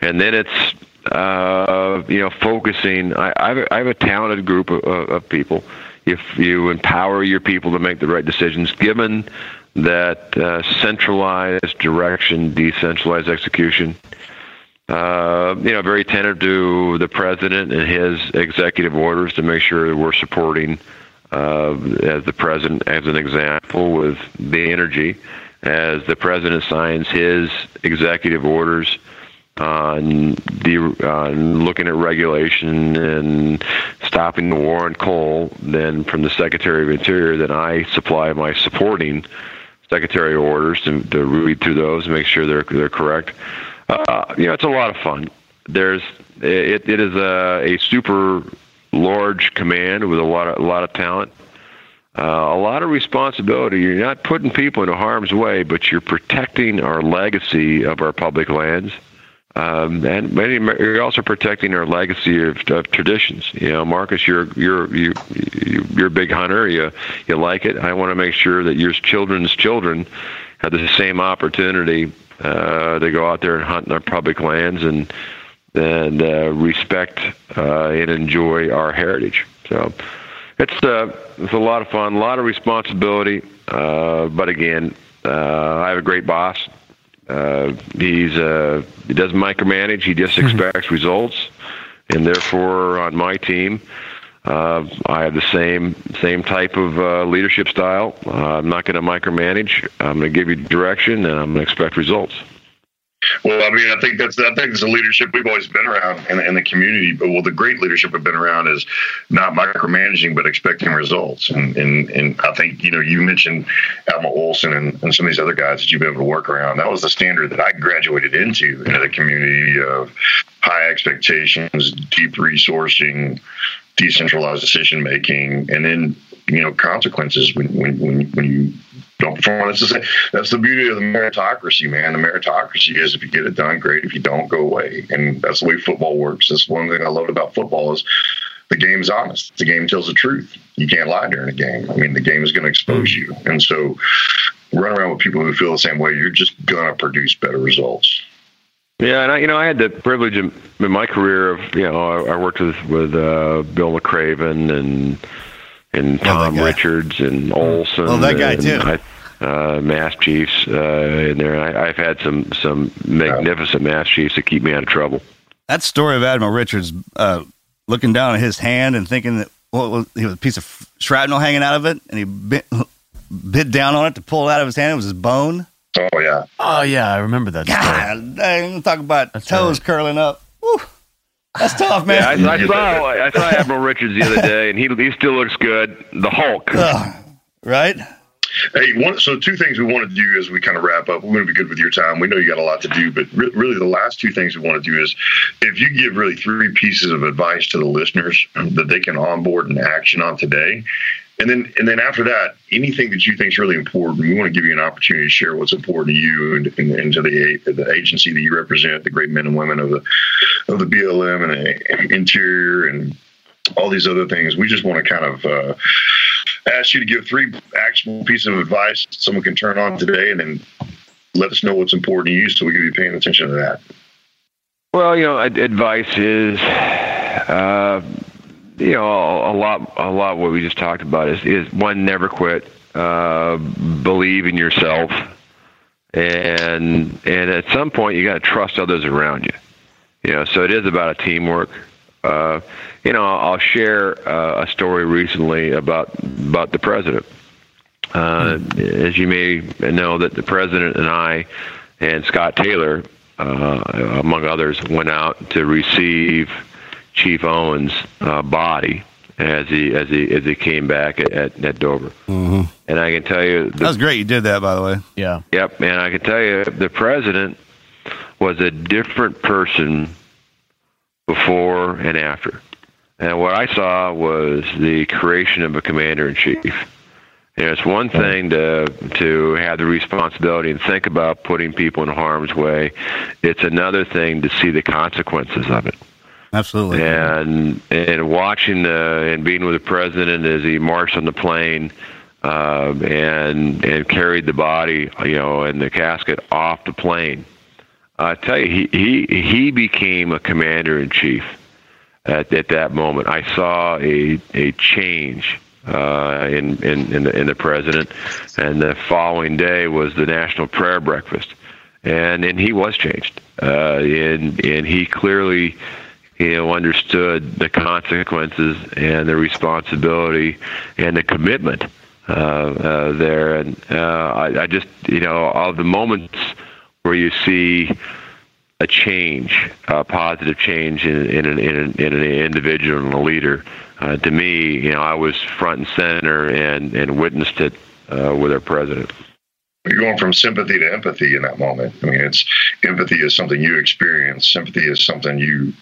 and then it's uh, you know focusing. I, I, have a, I have a talented group of, of people. If you empower your people to make the right decisions, given that uh, centralized direction, decentralized execution. Uh, you know, very attentive to the president and his executive orders to make sure that we're supporting, uh, as the president, as an example, with the energy, as the president signs his executive orders on the on looking at regulation and stopping the war on coal, then from the Secretary of Interior, then I supply my supporting secretary orders to, to read through those and make sure they're they're correct. Uh, you know, it's a lot of fun. There's it, it is a, a super large command with a lot of a lot of talent. Uh, a lot of responsibility. You're not putting people into harm's way, but you're protecting our legacy of our public lands. Um, and you're also protecting our legacy of, of traditions. You know, Marcus, you're you're you, you're a big hunter. You you like it. I want to make sure that your children's children have the same opportunity uh, to go out there and hunt in our public lands and and uh, respect uh, and enjoy our heritage. So it's uh, it's a lot of fun, a lot of responsibility. Uh, but again, uh, I have a great boss. Uh, he's uh, he doesn't micromanage. He just expects results, and therefore, on my team, uh, I have the same same type of uh, leadership style. Uh, I'm not going to micromanage. I'm going to give you direction, and I'm going to expect results. Well, I mean, I think that's I think it's the leadership we've always been around in, in the community. But well, the great leadership we've been around is not micromanaging, but expecting results. And and, and I think you know you mentioned Admiral Olson and, and some of these other guys that you've been able to work around. That was the standard that I graduated into into the community of high expectations, deep resourcing, decentralized decision making, and then you know consequences when when when, when you don't perform. That's the, that's the beauty of the meritocracy, man. The meritocracy is if you get it done, great. If you don't, go away. And that's the way football works. That's one thing I loved about football is the game is honest. The game tells the truth. You can't lie during a game. I mean, the game is going to expose you. And so run around with people who feel the same way. You're just going to produce better results. Yeah, and I, you know, I had the privilege in, in my career of, you know, I, I worked with with uh, Bill McCraven and and Tom Richards and Olson. Oh, that guy and too. I, uh, Mass Chiefs uh, in there. I, I've had some some magnificent Mass Chiefs that keep me out of trouble. That story of Admiral Richards uh, looking down at his hand and thinking that well, was, he was a piece of shrapnel hanging out of it, and he bit, bit down on it to pull it out of his hand. It was his bone. Oh yeah. Oh yeah, I remember that. story. God dang! Talk about That's toes right. curling up. Woo. That's tough, man. Yeah, I, I saw I saw Admiral Richards the other day, and he he still looks good. The Hulk. Ugh, right? Hey, one, so two things we want to do as we kind of wrap up. We're going to be good with your time. We know you got a lot to do, but re- really the last two things we want to do is if you give really three pieces of advice to the listeners that they can onboard and action on today. And then, and then after that, anything that you think is really important, we want to give you an opportunity to share what's important to you and, and, and to the the agency that you represent, the great men and women of the of the BLM and the interior and all these other things. We just want to kind of uh, ask you to give three actionable pieces of advice someone can turn on today, and then let us know what's important to you, so we can be paying attention to that. Well, you know, advice is, uh, you know, a lot, a lot. What we just talked about is is one, never quit, uh, believe in yourself, and and at some point you got to trust others around you. You know, so it is about a teamwork. Uh, you know, I'll share uh, a story recently about about the president. Uh, as you may know, that the president and I and Scott Taylor, uh, among others, went out to receive Chief Owens' uh, body as he as he as he came back at, at, at Dover. Mm-hmm. And I can tell you, the, that was great. You did that, by the way. Yeah. Yep. And I can tell you, the president was a different person before and after. And what I saw was the creation of a commander in chief. You know, it's one thing to to have the responsibility and think about putting people in harm's way. It's another thing to see the consequences of it. Absolutely. And and watching and being with the president as he marched on the plane uh, and and carried the body, you know, and the casket off the plane. I tell you, he he he became a commander in chief at at that moment. I saw a a change uh, in in in the, in the president, and the following day was the national prayer breakfast, and and he was changed, uh, and and he clearly. You know, understood the consequences and the responsibility and the commitment uh, uh, there, and uh, I, I just, you know, all the moments where you see a change, a positive change in, in, an, in, an, in an individual and a leader. Uh, to me, you know, I was front and center and, and witnessed it uh, with our president. You're going from sympathy to empathy in that moment. I mean, it's empathy is something you experience. Sympathy is something you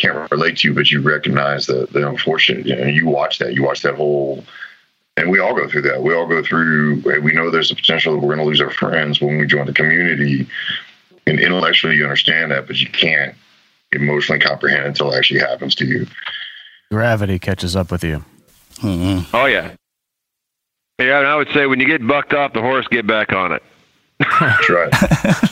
can't relate to, but you recognize the the unfortunate. You know, you watch that. You watch that whole and we all go through that. We all go through. We know there's a potential that we're going to lose our friends when we join the community, and intellectually you understand that, but you can't emotionally comprehend it until it actually happens to you. Gravity catches up with you. Mm-hmm. Oh yeah, yeah. And I would say when you get bucked off the horse, get back on it. That's right.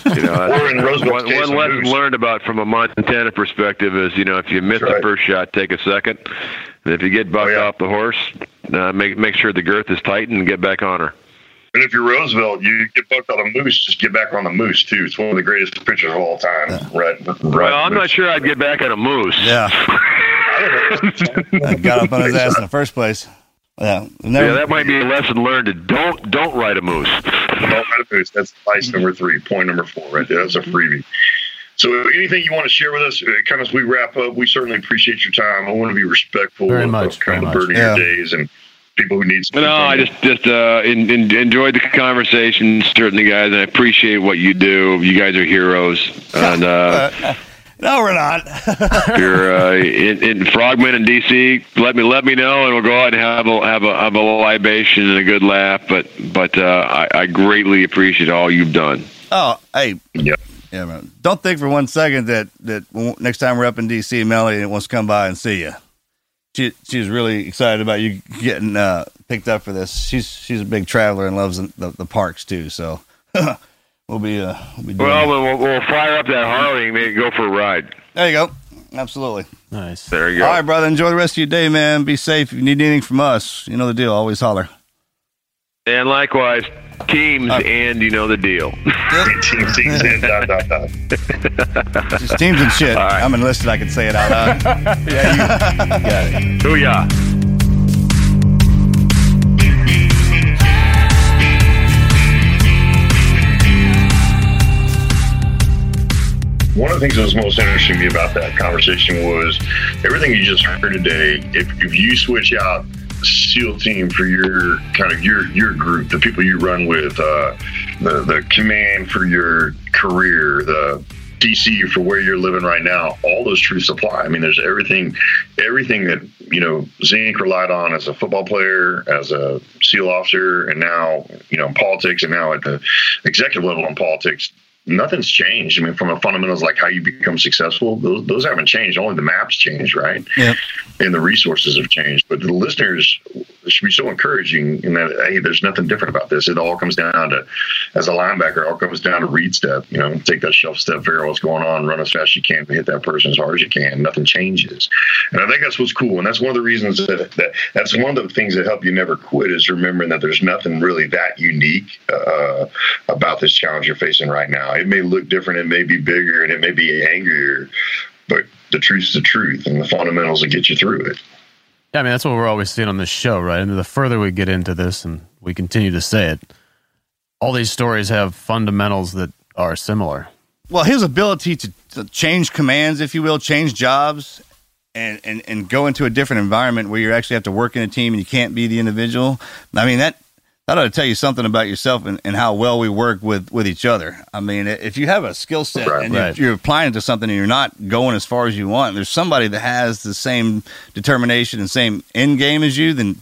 [laughs] you know, or one, one lesson moose. learned about from a Montana perspective is, you know, if you miss That's the first shot, take a second. And if you get bucked oh, yeah. off the horse, uh, make make sure the girth is tightened and get back on her. And if you're Roosevelt, you get bucked on a moose, just get back on the moose too. It's one of the greatest pitchers of all time. Yeah. Right, right. Well, I'm moose. not sure I'd get back on a moose. Yeah. [laughs] [laughs] I got up on his ass in the first place. Yeah, never, yeah, that might be a lesson learned. Don't don't ride a moose. don't ride a moose. That's advice number three. Point number four, right there. That's a freebie. So, anything you want to share with us, uh, kind of as we wrap up, we certainly appreciate your time. I want to be respectful Very of, much, of kind of the burden yeah. your days and people who need. No, I just just uh, in, in, enjoyed the conversation, certainly, guys, and I appreciate what you do. You guys are heroes, and. Uh, [laughs] no, we're not. [laughs] you're uh, in, in, Frogman in DC. Let me let me know, and we'll go out and have a have a have a libation and a good laugh. But but uh, I, I greatly appreciate all you've done. Oh, hey, yep. Yeah, man. Don't think for one second that that next time we're up in DC, Melody wants to come by and see you. She she's really excited about you getting uh, picked up for this. She's she's a big traveler and loves the, the parks too. So [laughs] we'll be uh we'll, be well, we'll we'll fire up that Harley and maybe go for a ride. There you go. Absolutely. Nice. There you go. All right, brother. Enjoy the rest of your day, man. Be safe. If you need anything from us, you know the deal. Always holler. And likewise, teams uh, and you know the deal. [laughs] teams, teams and dot, dot, dot. [laughs] Just teams and shit. Right. I'm enlisted. I can say it out loud. [laughs] yeah, you, you got it. Booyah. One of the things that was most interesting to me about that conversation was everything you just heard today. If, if you switch out SEAL team for your kind of your your group, the people you run with, uh, the the command for your career, the DC for where you're living right now, all those truths apply. I mean, there's everything, everything that you know Zinke relied on as a football player, as a SEAL officer, and now you know in politics, and now at the executive level in politics nothing's changed. I mean, from a fundamentals like how you become successful, those, those haven't changed. Only the maps changed, right? Yeah. And the resources have changed. But the listeners should be so encouraging in that, hey, there's nothing different about this. It all comes down to, as a linebacker, it all comes down to read step. You know, take that shelf step, figure out what's going on, run as fast as you can, hit that person as hard as you can. Nothing changes. And I think that's what's cool. And that's one of the reasons that, that that's one of the things that help you never quit is remembering that there's nothing really that unique uh, about this challenge you're facing right now it may look different, it may be bigger, and it may be angrier, but the truth's the truth, and the fundamentals will get you through it. Yeah, I mean that's what we're always seeing on this show, right? And the further we get into this, and we continue to say it, all these stories have fundamentals that are similar. Well, his ability to, to change commands, if you will, change jobs, and, and and go into a different environment where you actually have to work in a team and you can't be the individual. I mean that that ought to tell you something about yourself and, and, how well we work with, with each other. I mean, if you have a skill set right, and you're, you're, applying it to something and you're not going as far as you want, there's somebody that has the same determination and same end game as you, then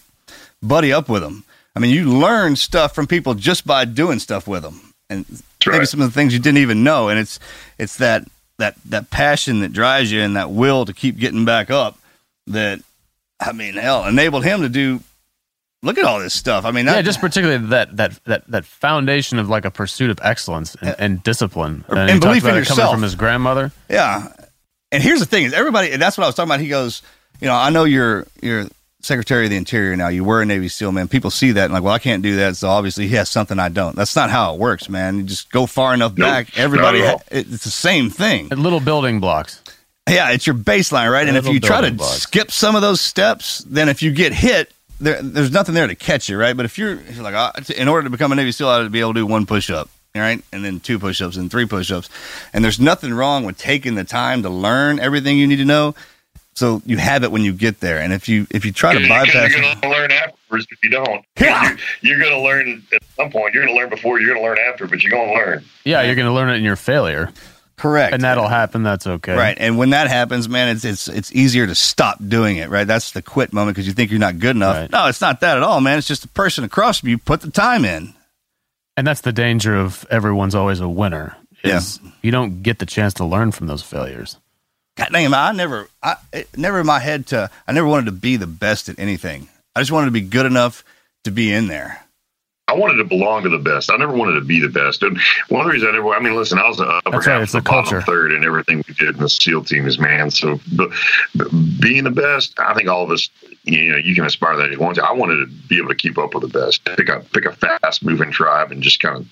buddy up with them. I mean, you learn stuff from people just by doing stuff with them, and That's maybe right. some of the things you didn't even know. And it's it's that that that passion that drives you and that will to keep getting back up. That I mean, hell, enabled him to do look at all this stuff. I mean, that, yeah, just particularly that that that that foundation of like a pursuit of excellence and, and discipline and, and belief in yourself coming from his grandmother. Yeah, and here's the thing: is everybody. And that's what I was talking about. He goes, you know, I know you're you're Secretary of the Interior now. You were a Navy SEAL, man. People see that and like, well, I can't do that. So obviously he has something I don't. That's not how it works, man. You just go far enough nope, back. Everybody, ha- it's the same thing. Little building blocks. Yeah, it's your baseline, right? And if you try to blocks. skip some of those steps, then if you get hit, there, there's nothing there to catch you, right? But if you're, if you're like, uh, in order to become a Navy SEAL, I have to be able to do one push up, right? And then two push ups and three push ups. And there's nothing wrong with taking the time to learn everything you need to know. So you have it when you get there. And if you if you try to bypass, you're going to learn afterwards if you don't. Yeah. You're, you're going to learn at some point. You're going to learn before. You're going to learn after, but you're going to learn. Yeah, you're going to learn it in your failure. Correct. And that'll happen. That's okay. Right. And when that happens, man, it's it's it's easier to stop doing it. Right. That's the quit moment because you think you're not good enough. Right. No, it's not that at all, man. It's just the person across from you put the time in. And that's the danger of everyone's always a winner. Is yeah. you don't get the chance to learn from those failures. God damn, I never, I never in my head to, I never wanted to be the best at anything. I just wanted to be good enough to be in there. I wanted to belong to the best. I never wanted to be the best. And one of the reasons I never, I mean, listen, I was the upper That's half, right, the, the culture. third, and everything we did in the SEAL team is man. So, but, but, being the best, I think all of us, you know, you can aspire that if you want to. I wanted to be able to keep up with the best. Pick a pick a fast moving tribe and just kind of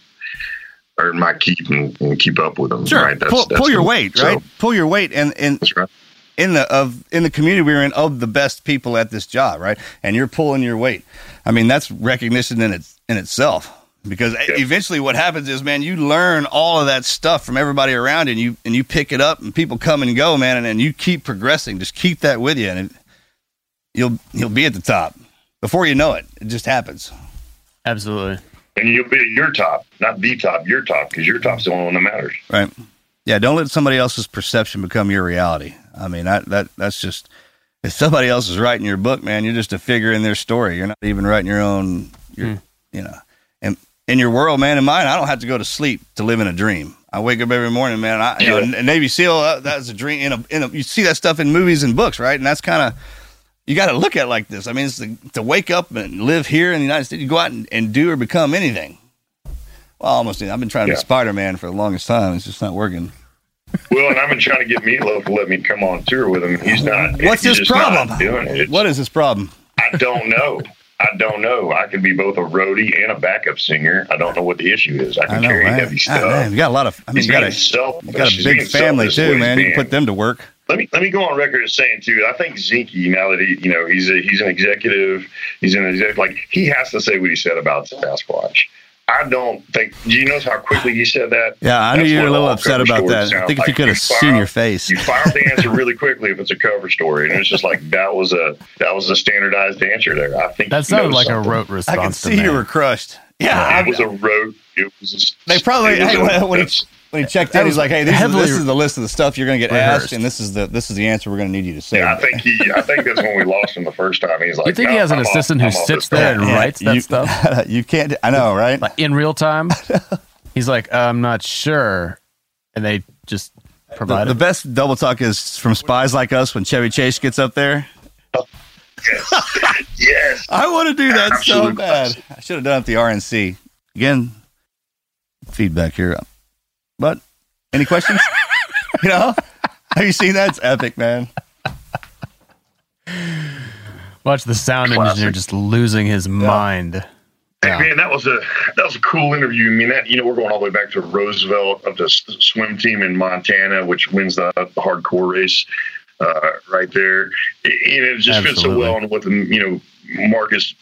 earn my keep and, and keep up with them. Sure, right? That's, pull, that's pull your weight, right? So, pull your weight, and and right. in the of in the community we are in of the best people at this job, right? And you're pulling your weight. I mean, that's recognition in its in itself. Because yeah. eventually what happens is man you learn all of that stuff from everybody around and you and you pick it up and people come and go man and, and you keep progressing. Just keep that with you and it, you'll you'll be at the top. Before you know it it just happens. Absolutely. And you'll be at your top not the top your top because your top's the only one that matters. Right. Yeah don't let somebody else's perception become your reality. I mean that that that's just if somebody else is writing your book man you're just a figure in their story. You're not even writing your own your, mm. You know and in your world, man, in mine, I don't have to go to sleep to live in a dream. I wake up every morning, man. I, you know, Navy SEAL, uh, that's a dream. In a, in a, you see that stuff in movies and books, right? And that's kind of you got to look at like this. I mean, it's to, to, wake up and live here in the United States. You go out and, and do or become anything. Well, almost. I've been trying to be Spider Man for the longest time. It's just not working. Well, and I've been trying to get Meatloaf to let me come on tour with him. He's not. What's his problem? What is his problem? I don't know. I don't know. I can be both a roadie and a backup singer. I don't know what the issue is. I can I know, carry right? heavy ah, stuff. man, you got a lot of. I mean, you got, a, you got a big family too, man. You can put them to work. Let me let me go on record as saying too. I think Zinke now that he, you know, he's a, he's an executive. He's an executive. Like he has to say what he said about Sasquatch. I don't think. Do you know how quickly you said that? Yeah, I knew That's you were a little upset about stories that. I sound think if you could have fire seen your face. you fire the answer really quickly if it's a cover story, and it's just like that was a that was a standardized answer there. I think That he sounded knows like a something. rote I response. could to see me. you were crushed. Yeah, It was a rote. It was. A, They probably- was hey, a- when- when he- that's- when he checked in, he's like, "Hey, this is, this is the list of the stuff you're going to get rehearsed. asked, and this is the this is the answer we're going to need you to say." yeah, I think he. I think that's when we lost him the first time. He's like, You think "No, he has an I'm off- assistant who I'm sits there call." and writes that you, stuff [laughs] you can't. I know, right? like in real time? He's like, I'm not sure, and they just provide the it. best double talk is from spies like us when Chevy Chase gets up there. Yes. [laughs] [laughs] I want to do that so bad. I should have done it at the RNC. Again, feedback here. But any questions? [laughs] you know, have you seen that? It's epic, man. Watch the sound Classic. engineer just losing his mind. Hey, man, that was a that was a cool interview. I mean, that you know, we're going all the way back to Roosevelt of the s- swim team in Montana, which wins the, the hardcore race uh, right there. And it just fits so well in with the you know Marcus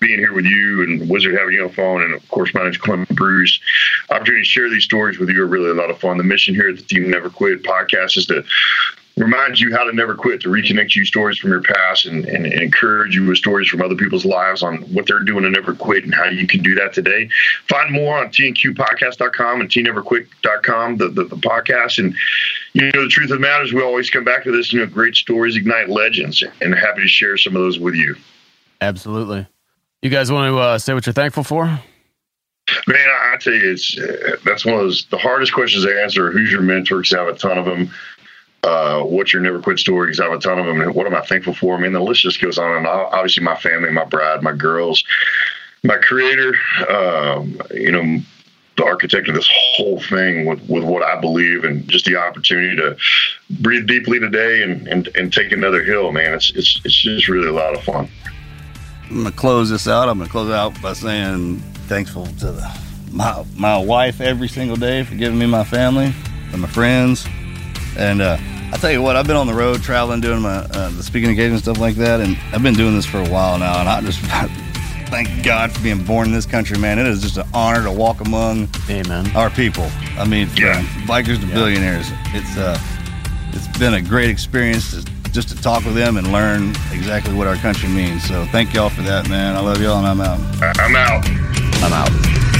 being here with you and Wizard having you on the phone, and of course, my name's Clint Bruce. Opportunity to share these stories with you are really a lot of fun. The mission here at the Team Never Quit podcast is to remind you how to never quit, to reconnect you stories from your past and, and, encourage you with stories from other people's lives on what they're doing to never quit and how you can do that today. Find more on tnqpodcast.com and tneverquit.com, the, the, the podcast. And, you know, the truth of the matter is we always come back to this, you know, great stories ignite legends and happy to share some of those with you. Absolutely. You guys want to uh, say what you're thankful for? Man, I, tell you, it's uh, that's one of those the hardest questions to answer. Who's your mentor? Because I have a ton of them. Uh, what's your never quit story? Because I have a ton of them. What am I thankful for? I mean, the list just goes on. And I- obviously, my family, my bride, my girls, my creator. Um, you know, the architect of this whole thing with with what I believe, and just the opportunity to breathe deeply today and and, and take another hill. Man, it's it's it's just really a lot of fun. I'm gonna close this out. I'm gonna close out by saying thankful to the, my my wife every single day for giving me my family and my friends. And uh, I tell you what, I've been on the road traveling, doing my uh, the speaking engagements stuff like that, and I've been doing this for a while now. And I just [laughs] thank God for being born in this country, man. It is just an honor to walk among Amen. our people. I mean, from Yeah. bikers to billionaires. It's uh, it's been a great experience to, just to talk with them and learn exactly what our country means. So thank y'all for that, man. I love y'all, and I'm out. I'm out. I'm out.